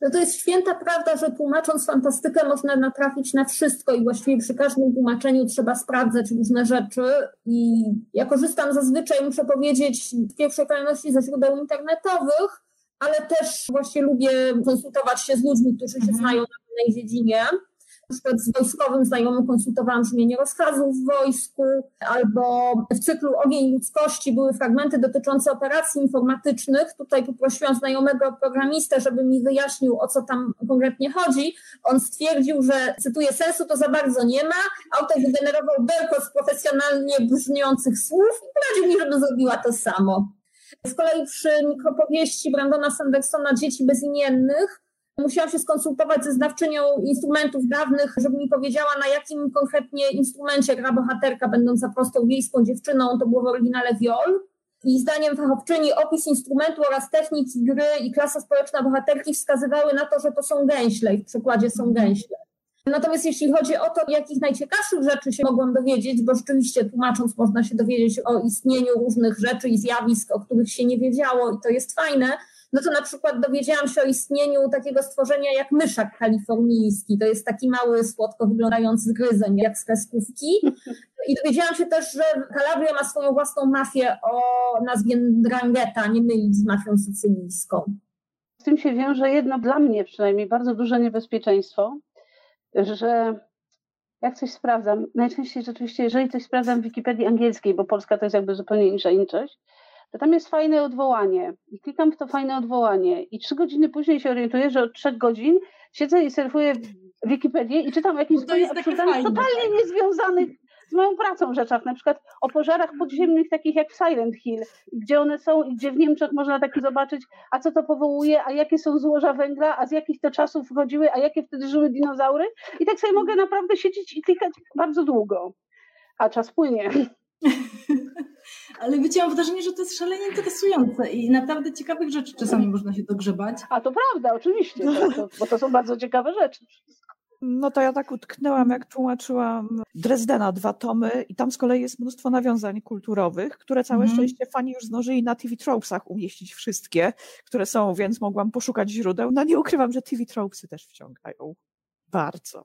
No to jest święta prawda, że tłumacząc fantastykę można natrafić na wszystko i właściwie przy każdym tłumaczeniu trzeba sprawdzać różne rzeczy i ja korzystam zazwyczaj, muszę powiedzieć, w pierwszej kolejności ze źródeł internetowych, ale też właśnie lubię konsultować się z ludźmi, którzy się mhm. znają na danej dziedzinie przykład z wojskowym znajomym konsultowałam brzmienie rozkazów w wojsku, albo w cyklu Ogień Ludzkości były fragmenty dotyczące operacji informatycznych. Tutaj poprosiłam znajomego programistę, żeby mi wyjaśnił, o co tam konkretnie chodzi. On stwierdził, że, cytuję, sensu to za bardzo nie ma. Autor wygenerował z profesjonalnie brzmiących słów i poradził mi, żebym zrobiła to samo. Z kolei przy mikropowieści Brandona Sandersona Dzieci bezimiennych Musiałam się skonsultować ze znawczynią instrumentów dawnych, żeby mi powiedziała, na jakim konkretnie instrumencie gra bohaterka, będąca prostą wiejską dziewczyną. To było w oryginale viol. I zdaniem fachowczyni opis instrumentu oraz techniki gry i klasa społeczna bohaterki wskazywały na to, że to są gęśle i w przykładzie są gęśle. Natomiast jeśli chodzi o to, jakich najciekawszych rzeczy się mogłam dowiedzieć, bo rzeczywiście tłumacząc można się dowiedzieć o istnieniu różnych rzeczy i zjawisk, o których się nie wiedziało i to jest fajne, no to na przykład dowiedziałam się o istnieniu takiego stworzenia jak myszak kalifornijski. To jest taki mały, słodko wyglądający gryzeń, jak z kreskówki. <laughs> I dowiedziałam się też, że Calabria ma swoją własną mafię o nazwie Drangheta, nie mylić z mafią sycylijską. Z tym się wiąże jedno dla mnie przynajmniej bardzo duże niebezpieczeństwo, że jak coś sprawdzam, najczęściej rzeczywiście, jeżeli coś sprawdzam w Wikipedii angielskiej, bo polska to jest jakby zupełnie inna inczość, to tam jest fajne odwołanie. I klikam w to fajne odwołanie. I trzy godziny później się orientuję, że od trzech godzin siedzę i surfuję Wikipedię i czytam o jakichś zupełnie absurdalnych, totalnie niezwiązanych z moją pracą rzeczach, na przykład o pożarach podziemnych takich jak w Silent Hill, gdzie one są i gdzie w Niemczech można takie zobaczyć, a co to powołuje, a jakie są złoża węgla, a z jakich to czasów wchodziły, a jakie wtedy żyły dinozaury. I tak sobie mogę naprawdę siedzieć i klikać bardzo długo, a czas płynie. <laughs> Ale wiecie, mam wrażenie, że to jest szalenie interesujące i naprawdę ciekawych rzeczy czasami można się dogrzebać. A to prawda, oczywiście, to, bo to są bardzo ciekawe rzeczy. No to ja tak utknęłam, jak tłumaczyłam Dresdena dwa tomy i tam z kolei jest mnóstwo nawiązań kulturowych, które całe mm. szczęście fani już zdążyli na TV Tropesach umieścić wszystkie, które są, więc mogłam poszukać źródeł. No nie ukrywam, że TV Tropesy też wciągają. Bardzo.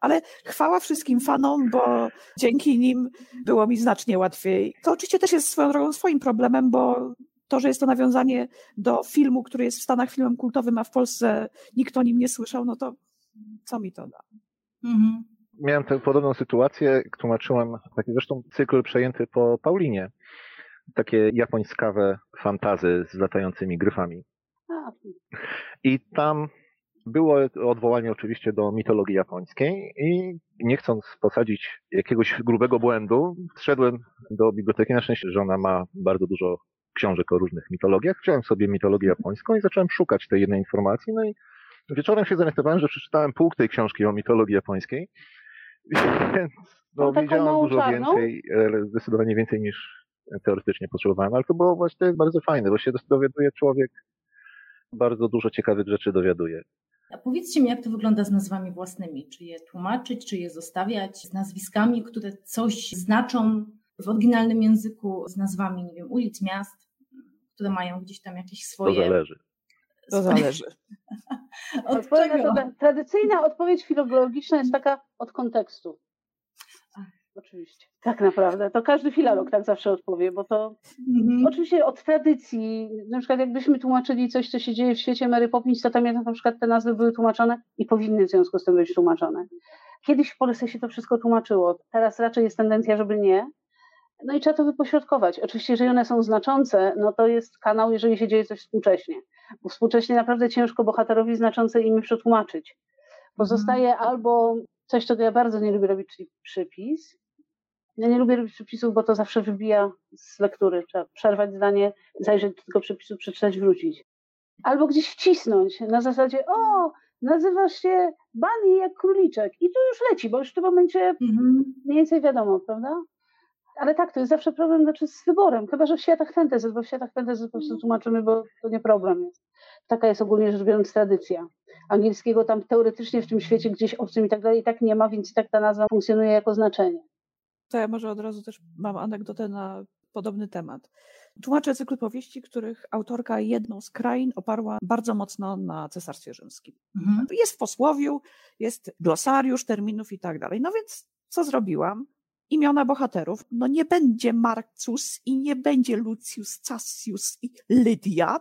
Ale chwała wszystkim fanom, bo dzięki nim było mi znacznie łatwiej. To oczywiście też jest swoją drogą swoim problemem, bo To, że jest to nawiązanie do filmu, który jest w Stanach filmem kultowym, a w Polsce nikt o nim nie słyszał, no to co mi to da? Mhm. Miałem tę podobną sytuację, tłumaczyłem taki zresztą cykl przejęty po Paulinie. Takie japońskawe fantazy z latającymi gryfami. I tam było odwołanie oczywiście do mitologii japońskiej i nie chcąc posadzić jakiegoś grubego błędu, wszedłem do biblioteki. Na szczęście żona ma bardzo dużo książek o różnych mitologiach. Wziąłem sobie mitologię japońską i zacząłem szukać tej jednej informacji. No i wieczorem się zorientowałem, że przeczytałem pół tej książki o mitologii japońskiej. <laughs> Więc no, wiedziałem dużo czarną? więcej, zdecydowanie więcej niż teoretycznie potrzebowałem, ale to było właśnie to jest bardzo fajne, bo się dowiaduje człowiek bardzo dużo ciekawych rzeczy dowiaduje. A powiedzcie mi, jak to wygląda z nazwami własnymi? Czy je tłumaczyć, czy je zostawiać z nazwiskami, które coś znaczą w oryginalnym języku, z nazwami, nie wiem, ulic, miast, które mają gdzieś tam jakieś swoje. To zależy. To zależy. <laughs> od tradycyjna odpowiedź filologiczna jest taka od kontekstu. Oczywiście. Tak naprawdę. To każdy filolog tak zawsze odpowie, bo to mhm. oczywiście od tradycji, na przykład jakbyśmy tłumaczyli coś, co się dzieje w świecie Mary Poppins, to tam jednak na przykład te nazwy były tłumaczone i powinny w związku z tym być tłumaczone. Kiedyś w Polsce się to wszystko tłumaczyło, teraz raczej jest tendencja, żeby nie. No i trzeba to wypośrodkować. Oczywiście, jeżeli one są znaczące, no to jest kanał, jeżeli się dzieje coś współcześnie. Bo współcześnie naprawdę ciężko bohaterowi znaczące imię przetłumaczyć. Pozostaje mhm. albo coś, czego ja bardzo nie lubię robić, czyli przypis, ja nie lubię robić przepisów, bo to zawsze wybija z lektury. Trzeba przerwać zdanie, zajrzeć do tego przepisu, przeczytać, wrócić. Albo gdzieś wcisnąć na zasadzie, o, nazywasz się Bunny jak króliczek i tu już leci, bo już w tym momencie mhm. mniej więcej wiadomo, prawda? Ale tak, to jest zawsze problem znaczy z wyborem, chyba że w światach fantasy, bo w światach fantasy po prostu tłumaczymy, bo to nie problem jest. Taka jest ogólnie rzecz biorąc tradycja. Angielskiego tam teoretycznie w tym świecie gdzieś obcym i tak dalej i tak nie ma, więc i tak ta nazwa funkcjonuje jako znaczenie to ja może od razu też mam anegdotę na podobny temat. Tłumaczę cykl powieści, których autorka jedną z krain oparła bardzo mocno na Cesarstwie Rzymskim. Mhm. Jest w posłowiu, jest glosariusz terminów i tak dalej. No więc co zrobiłam? Imiona bohaterów. No nie będzie Marcus i nie będzie Lucius Cassius i Lydia,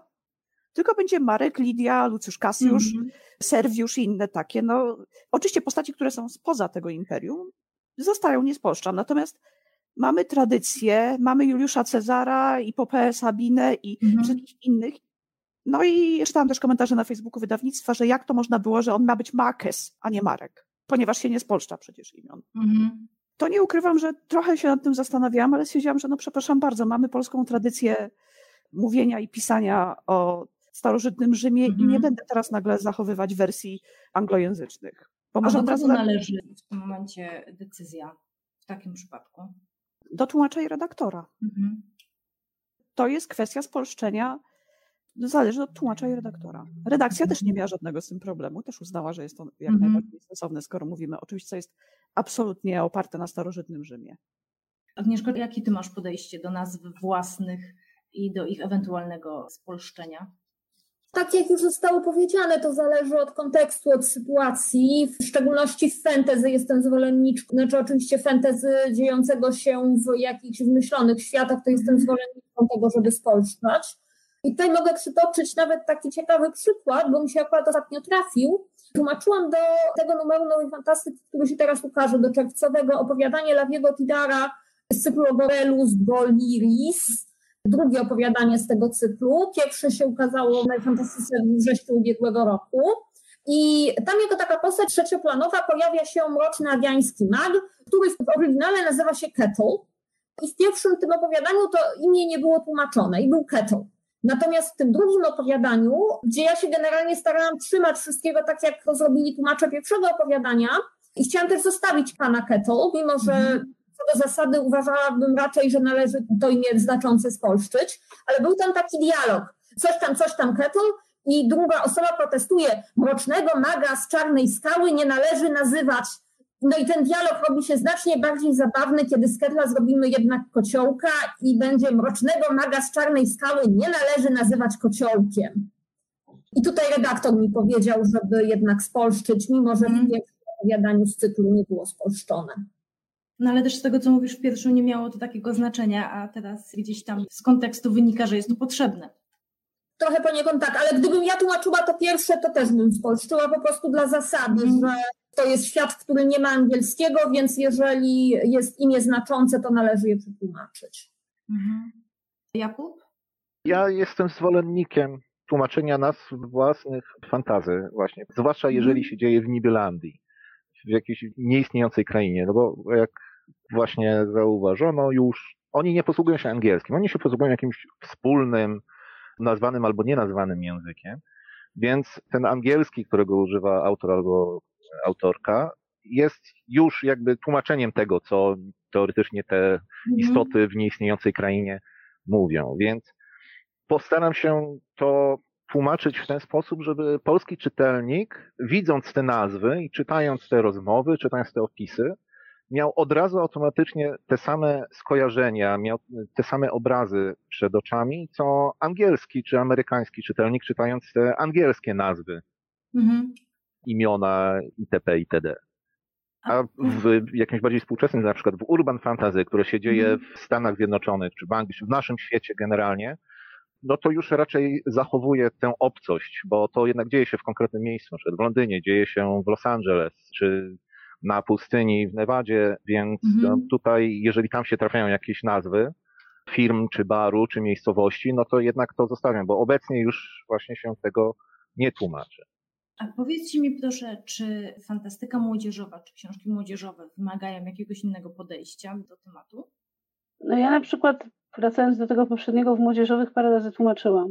tylko będzie Marek, Lidia, Lucjusz Cassiusz, mhm. Serviusz i inne takie. No, oczywiście postaci, które są spoza tego imperium, zostają nie z Polszcza. Natomiast mamy tradycję, mamy Juliusza Cezara i Popeę Sabinę i mhm. wszystkich innych. No i czytałam też komentarze na Facebooku wydawnictwa, że jak to można było, że on ma być Marques, a nie Marek, ponieważ się nie spolszcza przecież imion. Mhm. To nie ukrywam, że trochę się nad tym zastanawiałam, ale stwierdziłam, że no przepraszam bardzo, mamy polską tradycję mówienia i pisania o starożytnym Rzymie mhm. i nie będę teraz nagle zachowywać wersji anglojęzycznych. Bo może do kogo należy w tym momencie decyzja w takim przypadku? Do tłumacza i redaktora. Mhm. To jest kwestia spolszczenia, zależy od tłumacza i redaktora. Redakcja też nie miała żadnego z tym problemu, też uznała, że jest to jak mhm. najbardziej stosowne, skoro mówimy oczywiście, co jest absolutnie oparte na starożytnym Rzymie. Agnieszko, jakie ty masz podejście do nazw własnych i do ich ewentualnego spolszczenia? Tak jak już zostało powiedziane, to zależy od kontekstu, od sytuacji. W szczególności w fantasy jestem zwolenniczką, znaczy oczywiście fantasy dziejącego się w jakichś wymyślonych światach, to jestem zwolenniczką tego, żeby spolszczać. I tutaj mogę przytoczyć nawet taki ciekawy przykład, bo mi się akurat ostatnio trafił. Tłumaczyłam do tego numeru Nowej Fantastyki, który się teraz ukaże, do czerwcowego opowiadanie Lawiego Tidara z cyklu Borelus Boliris drugie opowiadanie z tego cyklu. Pierwsze się ukazało na Fantastyce w wrześniu ubiegłego roku. I tam jako taka postać trzecioplanowa pojawia się mroczny awiański mag, który w oryginale nazywa się Kettle. I w pierwszym tym opowiadaniu to imię nie było tłumaczone i był Kettle. Natomiast w tym drugim opowiadaniu, gdzie ja się generalnie starałam trzymać wszystkiego tak, jak to zrobili tłumacze pierwszego opowiadania, i chciałam też zostawić pana Kettle, mimo że mm co do zasady uważałabym raczej, że należy to imię znaczące spolszczyć, ale był tam taki dialog. Coś tam, coś tam Kettle i druga osoba protestuje. Mrocznego maga z czarnej skały nie należy nazywać. No i ten dialog robi się znacznie bardziej zabawny, kiedy z Ketla zrobimy jednak kociołka i będzie mrocznego maga z czarnej skały nie należy nazywać kociołkiem. I tutaj redaktor mi powiedział, żeby jednak spolszczyć, mimo że w mhm. pierwszym opowiadaniu z cyklu nie było spolszczone. No ale też z tego, co mówisz w pierwszym, nie miało to takiego znaczenia, a teraz gdzieś tam z kontekstu wynika, że jest to potrzebne. Trochę poniekąd tak, ale gdybym ja tłumaczyła to pierwsze, to też bym spolszczyła po prostu dla zasady, mm. że to jest świat, który nie ma angielskiego, więc jeżeli jest imię znaczące, to należy je przetłumaczyć. Mhm. Jakub? Ja jestem zwolennikiem tłumaczenia nazw własnych fantazy właśnie, zwłaszcza jeżeli mhm. się dzieje w Nibylandii, w jakiejś nieistniejącej krainie, no bo jak właśnie zauważono już, oni nie posługują się angielskim, oni się posługują jakimś wspólnym, nazwanym albo nienazwanym językiem, więc ten angielski, którego używa autor albo autorka, jest już jakby tłumaczeniem tego, co teoretycznie te mhm. istoty w nieistniejącej krainie mówią. Więc postaram się to tłumaczyć w ten sposób, żeby polski czytelnik, widząc te nazwy i czytając te rozmowy, czytając te opisy, miał od razu automatycznie te same skojarzenia, miał te same obrazy przed oczami, co angielski czy amerykański czytelnik, czytając te angielskie nazwy, mhm. imiona itp. itd. A w jakimś bardziej współczesnym, na przykład w urban fantasy, które się dzieje mhm. w Stanach Zjednoczonych, czy w Anglii, czy w naszym świecie generalnie, no to już raczej zachowuje tę obcość, bo to jednak dzieje się w konkretnym miejscu, na przykład w Londynie, dzieje się w Los Angeles, czy na pustyni w Nevadzie, więc mhm. tutaj, jeżeli tam się trafiają jakieś nazwy firm, czy baru, czy miejscowości, no to jednak to zostawiam, bo obecnie już właśnie się tego nie tłumaczy. A powiedzcie mi proszę, czy fantastyka młodzieżowa, czy książki młodzieżowe wymagają jakiegoś innego podejścia do tematu? No ja na przykład, wracając do tego poprzedniego, w młodzieżowych parę razy tłumaczyłam.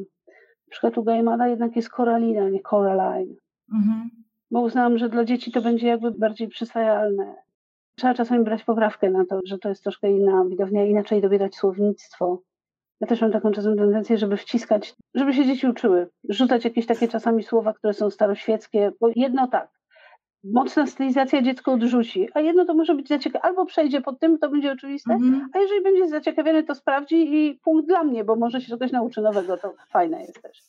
Na przykład u Gaimana jednak jest Coralina, nie Coraline. Mhm. Bo uznałam, że dla dzieci to będzie jakby bardziej przyswajalne. Trzeba czasami brać poprawkę na to, że to jest troszkę inna widownia, inaczej dobierać słownictwo. Ja też mam taką czasem tendencję, żeby wciskać, żeby się dzieci uczyły, rzucać jakieś takie czasami słowa, które są staroświeckie, bo jedno tak, mocna stylizacja dziecko odrzuci, a jedno to może być zaciekawione, albo przejdzie pod tym, to będzie oczywiste, mm-hmm. a jeżeli będzie zaciekawiony, to sprawdzi i punkt dla mnie, bo może się czegoś nauczy nowego, to fajne jest też.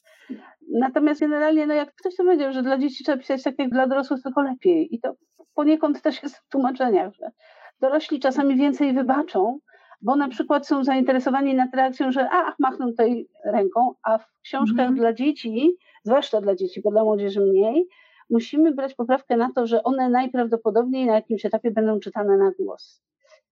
Natomiast generalnie, no jak ktoś to powiedział, że dla dzieci trzeba pisać tak jak dla dorosłych, tylko lepiej i to poniekąd też jest w tłumaczeniach, że dorośli czasami więcej wybaczą, bo na przykład są zainteresowani nad reakcją, że a, machnął tutaj ręką, a w książkach mm-hmm. dla dzieci, zwłaszcza dla dzieci, bo dla młodzieży mniej, musimy brać poprawkę na to, że one najprawdopodobniej na jakimś etapie będą czytane na głos.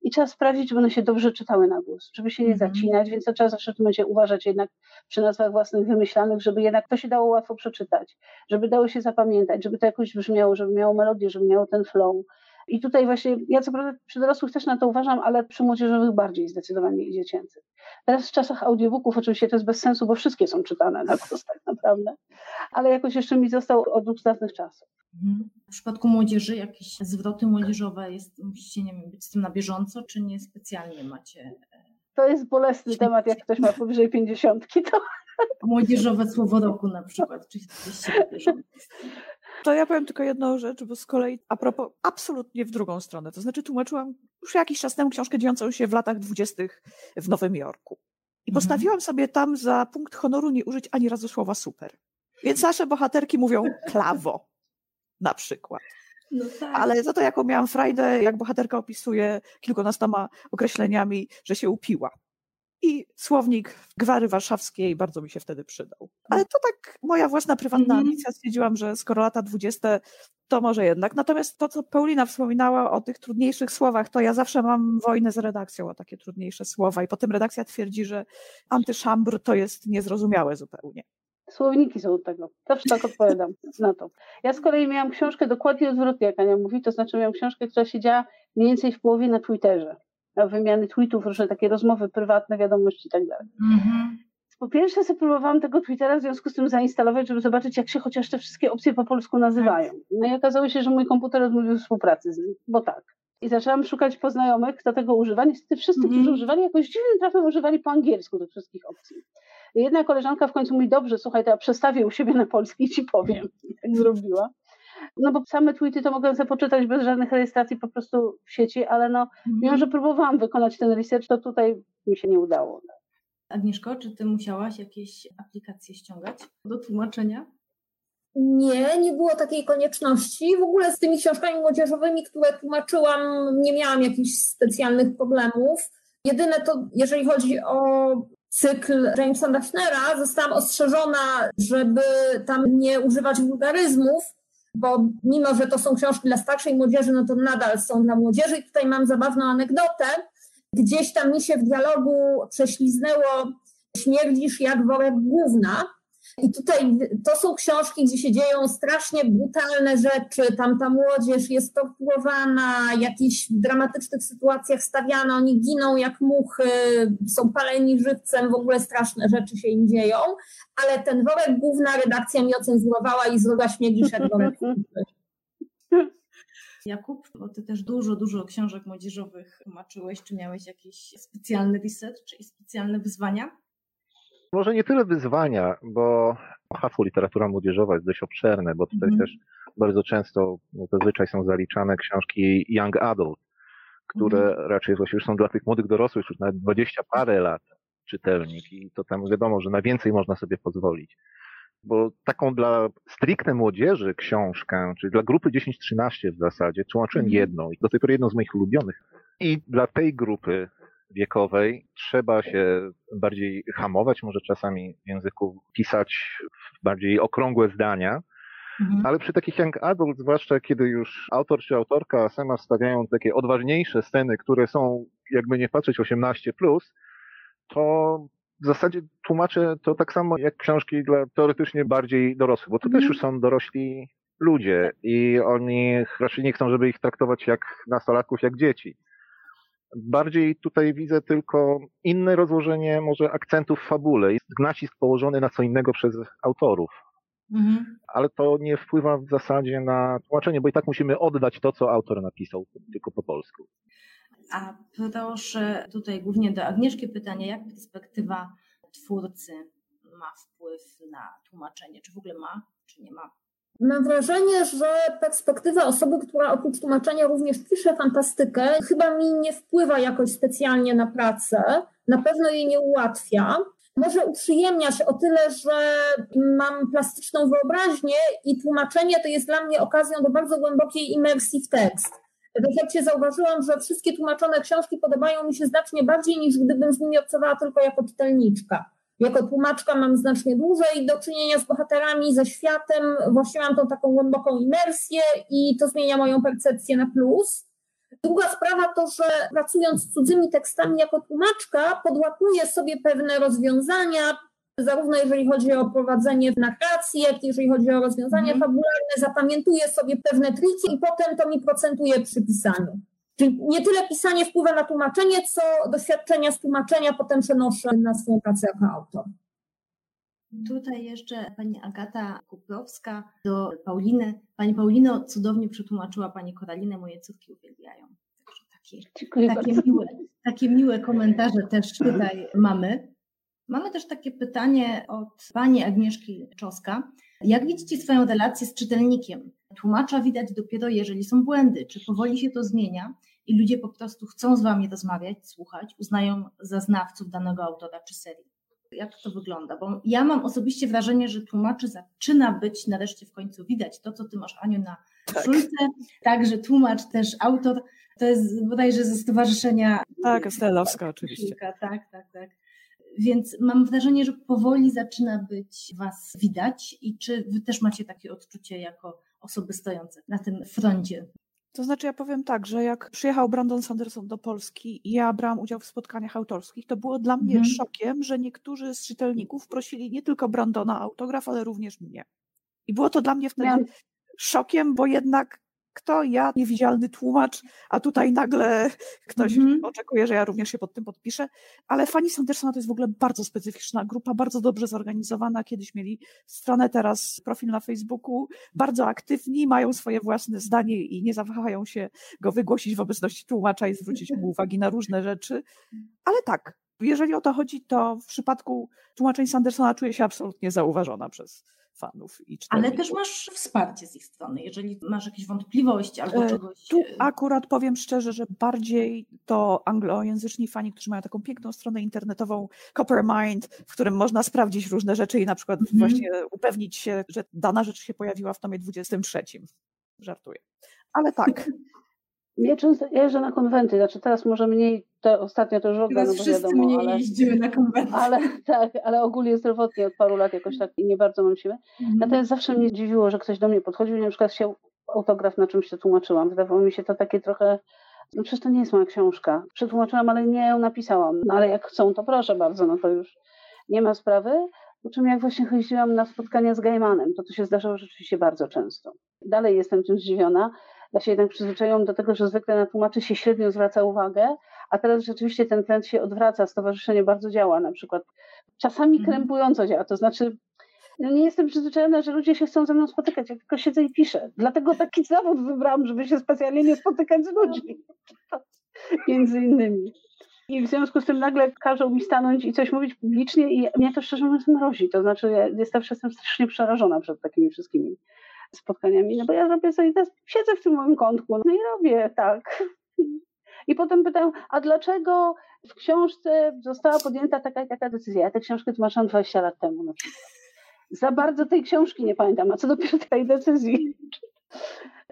I trzeba sprawdzić, żeby one się dobrze czytały na głos, żeby się nie mhm. zacinać, więc to trzeba zawsze w tym momencie uważać jednak przy nazwach własnych wymyślanych, żeby jednak to się dało łatwo przeczytać, żeby dało się zapamiętać, żeby to jakoś brzmiało, żeby miało melodię, żeby miało ten flow. I tutaj właśnie, ja co prawda przy dorosłych też na to uważam, ale przy młodzieżowych bardziej zdecydowanie i dziecięcych. Teraz w czasach audiobooków oczywiście to jest bez sensu, bo wszystkie są czytane na głos tak naprawdę, ale jakoś jeszcze mi został od dawnych czasów. Mhm. W przypadku młodzieży jakieś zwroty młodzieżowe jest, musicie nie wiem, być z tym na bieżąco, czy nie specjalnie macie? E, to jest bolesny temat, jak ktoś ma powyżej pięćdziesiątki, to... Młodzieżowe słowo roku na przykład, czy jesteście na bieżąco? To ja powiem tylko jedną rzecz, bo z kolei a propos absolutnie w drugą stronę. To znaczy tłumaczyłam już jakiś czas temu książkę dziejącą się w latach dwudziestych w Nowym Jorku. I mhm. postawiłam sobie tam za punkt honoru nie użyć ani razu słowa super. Więc nasze bohaterki mówią klawo na przykład. No tak. Ale za to, jaką miałam frajdę, jak bohaterka opisuje kilkunastoma określeniami, że się upiła. I słownik Gwary Warszawskiej bardzo mi się wtedy przydał. Ale to tak moja własna prywatna mm. ambicja. Stwierdziłam, że skoro lata dwudzieste, to może jednak. Natomiast to, co Paulina wspominała o tych trudniejszych słowach, to ja zawsze mam wojnę z redakcją o takie trudniejsze słowa i potem redakcja twierdzi, że antyszambr to jest niezrozumiałe zupełnie. Słowniki są od tego. Zawsze tak odpowiadam na to. Ja z kolei miałam książkę dokładnie odwrotnie, jak Ania mówi, to znaczy miałam książkę, która siedziała mniej więcej w połowie na Twitterze. Wymiany tweetów, różne takie rozmowy prywatne, wiadomości i tak dalej. Mhm. Po pierwsze sobie próbowałam tego Twittera w związku z tym zainstalować, żeby zobaczyć, jak się chociaż te wszystkie opcje po polsku nazywają. No i okazało się, że mój komputer odmówił współpracy z nim, bo tak. I zaczęłam szukać poznajomych, kto tego używa. Niestety wszyscy, mm. którzy używali, jakoś dziwnym trafem używali po angielsku tych wszystkich opcji. Jedna koleżanka w końcu mówi, dobrze, słuchaj, to ja przestawię u siebie na polski i ci powiem. I tak zrobiła. No bo same tweety to mogę sobie poczytać bez żadnych rejestracji po prostu w sieci, ale no, mhm. mimo że próbowałam wykonać ten research, to tutaj mi się nie udało. Agnieszko, czy ty musiałaś jakieś aplikacje ściągać do tłumaczenia? Nie, nie było takiej konieczności. W ogóle z tymi książkami młodzieżowymi, które tłumaczyłam, nie miałam jakichś specjalnych problemów. Jedyne to, jeżeli chodzi o cykl Jamesa Duffnera, zostałam ostrzeżona, żeby tam nie używać wulgaryzmów, bo mimo, że to są książki dla starszej młodzieży, no to nadal są dla młodzieży. I tutaj mam zabawną anegdotę. Gdzieś tam mi się w dialogu prześliznęło śmierdzisz jak worek główna. I tutaj to są książki, gdzie się dzieją strasznie brutalne rzeczy. Tam ta młodzież jest torturowana, jakieś w dramatycznych sytuacjach stawiana, oni giną jak muchy, są paleni żywcem, w ogóle straszne rzeczy się im dzieją. Ale ten worek główna redakcja mi ocenzurowała i zrobiła śmierdzisz jak worek <laughs> Jakub, bo ty też dużo, dużo książek młodzieżowych tłumaczyłeś. Czy miałeś jakiś specjalny research, czy specjalne wyzwania? Może nie tyle wyzwania, bo hasło literatura młodzieżowa jest dość obszerne, bo tutaj mm. też bardzo często no, zazwyczaj są zaliczane książki young adult, które mm. raczej właśnie już są dla tych młodych dorosłych, już nawet dwadzieścia parę lat czytelnik i to tam wiadomo, że na więcej można sobie pozwolić. Bo taką dla stricte młodzieży książkę, czyli dla grupy 10-13 w zasadzie, tłumaczyłem mm. jedną i do tej pory jedną z moich ulubionych. I dla tej grupy wiekowej trzeba się bardziej hamować, może czasami w języku pisać bardziej okrągłe zdania, mhm. ale przy takich young adult, zwłaszcza kiedy już autor czy autorka sama stawiają takie odważniejsze sceny, które są, jakby nie patrzeć, 18+, plus, to w zasadzie tłumaczę to tak samo jak książki dla teoretycznie bardziej dorosłych, bo to mhm. też już są dorośli ludzie i oni raczej nie chcą, żeby ich traktować jak nastolatków, jak dzieci. Bardziej tutaj widzę tylko inne rozłożenie może akcentów w fabule. Jest nacisk położony na co innego przez autorów. Mhm. Ale to nie wpływa w zasadzie na tłumaczenie, bo i tak musimy oddać to, co autor napisał, tylko po polsku. A proszę tutaj głównie do Agnieszki pytanie, jak perspektywa twórcy ma wpływ na tłumaczenie? Czy w ogóle ma, czy nie ma? Mam wrażenie, że perspektywa osoby, która oprócz tłumaczenia również pisze fantastykę, chyba mi nie wpływa jakoś specjalnie na pracę. Na pewno jej nie ułatwia. Może uprzyjemnia się o tyle, że mam plastyczną wyobraźnię i tłumaczenie to jest dla mnie okazją do bardzo głębokiej imersji w tekst. W efekcie zauważyłam, że wszystkie tłumaczone książki podobają mi się znacznie bardziej niż gdybym z nimi obcowała tylko jako czytelniczka. Jako tłumaczka mam znacznie dłużej do czynienia z bohaterami, ze światem, właśnie mam tą taką głęboką imersję i to zmienia moją percepcję na plus. Druga sprawa to, że pracując z cudzymi tekstami jako tłumaczka, podłapuję sobie pewne rozwiązania, zarówno jeżeli chodzi o prowadzenie narracji, jak i jeżeli chodzi o rozwiązania mm. fabularne, zapamiętuję sobie pewne triki i potem to mi procentuje przy pisaniu. Czyli nie tyle pisanie wpływa na tłumaczenie, co doświadczenia z tłumaczenia potem przenoszę na swoją pracę jako autor. Tutaj jeszcze pani Agata Kuprowska do Pauliny. Pani Paulino cudownie przetłumaczyła pani Koralinę, moje córki uwielbiają. Także takie, takie, miłe, takie miłe komentarze też tutaj mamy. Mamy też takie pytanie od pani Agnieszki Czoska. Jak widzicie swoją relację z czytelnikiem? Tłumacza widać dopiero, jeżeli są błędy. Czy powoli się to zmienia i ludzie po prostu chcą z wami rozmawiać, słuchać, uznają za znawców danego autora czy serii? Jak to wygląda? Bo ja mam osobiście wrażenie, że tłumaczy zaczyna być nareszcie w końcu widać to, co ty masz, Aniu, na tak. szulce. Także tłumacz też autor. To jest bodajże ze stowarzyszenia. Tak, Stelowska oczywiście. Tak, tak, tak. Więc mam wrażenie, że powoli zaczyna być Was widać i czy Wy też macie takie odczucie jako osoby stojące na tym froncie? To znaczy, ja powiem tak, że jak przyjechał Brandon Sanderson do Polski i ja brałam udział w spotkaniach autorskich, to było dla mnie mhm. szokiem, że niektórzy z czytelników prosili nie tylko Brandona autograf, ale również mnie. I było to dla mnie wtedy ja. szokiem, bo jednak kto ja, niewidzialny tłumacz, a tutaj nagle ktoś mm -hmm. oczekuje, że ja również się pod tym podpiszę. Ale fani Sandersona to jest w ogóle bardzo specyficzna grupa, bardzo dobrze zorganizowana. Kiedyś mieli stronę, teraz profil na Facebooku, bardzo aktywni, mają swoje własne zdanie i nie zawahają się go wygłosić w obecności tłumacza i zwrócić mu <laughs> uwagi na różne rzeczy. Ale tak, jeżeli o to chodzi, to w przypadku tłumaczeń Sandersona czuję się absolutnie zauważona przez fanów i Ale też masz wsparcie z ich strony, jeżeli masz jakieś wątpliwości albo e, czegoś. Tu akurat powiem szczerze, że bardziej to anglojęzyczni fani, którzy mają taką piękną stronę internetową Coppermind, w którym można sprawdzić różne rzeczy i na przykład -hmm. właśnie upewnić się, że dana rzecz się pojawiła w tomie 23. Żartuję. Ale tak. <laughs> Ja często jeżdżę na konwenty, znaczy teraz może mniej, to ostatnio to już w ogóle, no bo wiadomo, mniej ale, jeździmy na konwenty. Ale <laughs> tak, ale ogólnie zdrowotnie od paru lat jakoś tak nie bardzo mam siłę. Mhm. Natomiast zawsze mnie dziwiło, że ktoś do mnie podchodził i na przykład chciał autograf, na czymś się tłumaczyłam. Wydawało mi się to takie trochę, no przecież to nie jest moja książka. Przetłumaczyłam, ale nie ją napisałam. No ale jak chcą, to proszę bardzo, no to już nie ma sprawy. Po czym jak właśnie chodziłam na spotkania z Gaimanem, to to się zdarzało rzeczywiście bardzo często. Dalej jestem tym zdziwiona, ja się jednak przyzwyczaiłam do tego, że zwykle na tłumaczy się średnio zwraca uwagę, a teraz rzeczywiście ten trend się odwraca, stowarzyszenie bardzo działa na przykład. Czasami mhm. krępująco działa, to znaczy no nie jestem przyzwyczajona, że ludzie się chcą ze mną spotykać, ja tylko siedzę i piszę. Dlatego taki <laughs> zawód wybrałam, żeby się specjalnie nie spotykać z ludźmi. <laughs> Między innymi. I w związku z tym nagle każą mi stanąć i coś mówić publicznie i mnie to szczerze mówiąc mrozi. To znaczy ja jestem, jestem strasznie przerażona przed takimi wszystkimi spotkaniami, no bo ja robię sobie, siedzę w tym moim kątku, no i robię tak. I potem pytam, a dlaczego w książce została podjęta taka i taka decyzja? Ja tę książkę tłumaczyłam 20 lat temu na przykład. Za bardzo tej książki nie pamiętam, a co dopiero tej decyzji.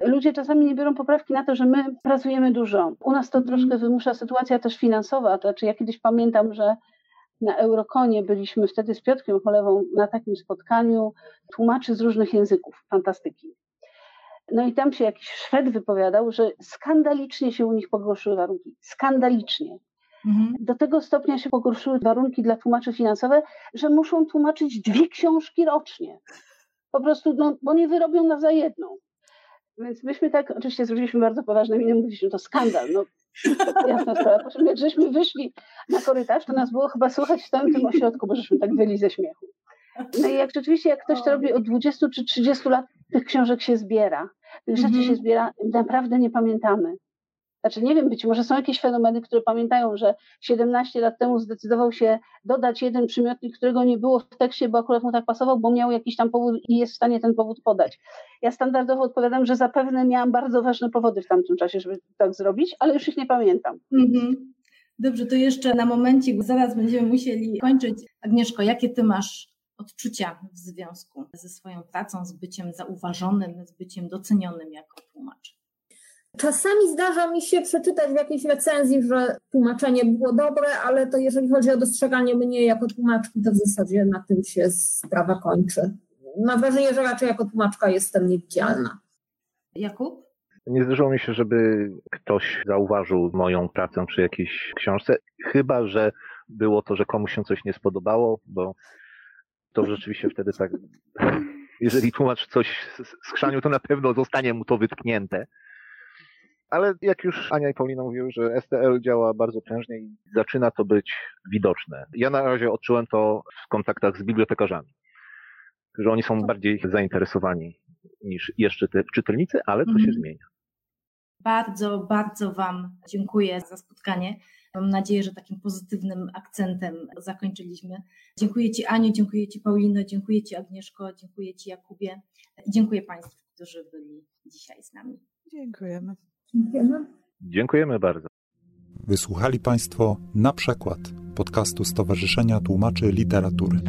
Ludzie czasami nie biorą poprawki na to, że my pracujemy dużo. U nas to troszkę wymusza sytuacja też finansowa. To znaczy, ja kiedyś pamiętam, że na Eurokonie byliśmy wtedy z Piotrkiem Cholewą na takim spotkaniu tłumaczy z różnych języków, fantastyki. No i tam się jakiś Szwed wypowiadał, że skandalicznie się u nich pogorszyły warunki. Skandalicznie. Mhm. Do tego stopnia się pogorszyły warunki dla tłumaczy finansowe, że muszą tłumaczyć dwie książki rocznie. Po prostu, no, bo nie wyrobią na za jedną. Więc myśmy tak, oczywiście zrobiliśmy bardzo poważne miny, mówiliśmy, to skandal. No, jasna sprawa. Po czym jak żeśmy wyszli na korytarz, to nas było chyba słuchać w całym tym ośrodku, bo żeśmy tak wyli ze śmiechu. No i jak rzeczywiście, jak ktoś to robi od 20 czy 30 lat, tych książek się zbiera, tych rzeczy się mhm. zbiera, naprawdę nie pamiętamy. Znaczy nie wiem, być może są jakieś fenomeny, które pamiętają, że 17 lat temu zdecydował się dodać jeden przymiotnik, którego nie było w tekście, bo akurat mu tak pasował, bo miał jakiś tam powód i jest w stanie ten powód podać. Ja standardowo odpowiadam, że zapewne miałam bardzo ważne powody w tamtym czasie, żeby tak zrobić, ale już ich nie pamiętam. Mhm. Dobrze, to jeszcze na momencik, zaraz będziemy musieli kończyć. Agnieszko, jakie ty masz odczucia w związku ze swoją pracą, z byciem zauważonym, z byciem docenionym jako tłumacz? Czasami zdarza mi się przeczytać w jakiejś recenzji, że tłumaczenie było dobre, ale to jeżeli chodzi o dostrzeganie mnie jako tłumaczki, to w zasadzie na tym się sprawa kończy. Mam wrażenie, że raczej jako tłumaczka jestem niewidzialna. Jakub? Nie zdarzyło mi się, żeby ktoś zauważył moją pracę przy jakiejś książce, chyba że było to, że komuś się coś nie spodobało, bo to rzeczywiście wtedy tak, <laughs> jeżeli tłumacz coś skrzanił, to na pewno zostanie mu to wytknięte. Ale jak już Ania i Paulina mówiły, że STL działa bardzo prężnie i zaczyna to być widoczne. Ja na razie odczułem to w kontaktach z bibliotekarzami, że oni są bardziej zainteresowani niż jeszcze te czytelnicy, ale to się mhm. zmienia. Bardzo, bardzo Wam dziękuję za spotkanie. Mam nadzieję, że takim pozytywnym akcentem zakończyliśmy. Dziękuję Ci Aniu, dziękuję Ci Paulino, dziękuję Ci Agnieszko, dziękuję Ci Jakubie i dziękuję Państwu, którzy byli dzisiaj z nami. Dziękujemy. Dziękujemy. Dziękujemy bardzo. Wysłuchali Państwo na przykład podcastu Stowarzyszenia Tłumaczy Literatury.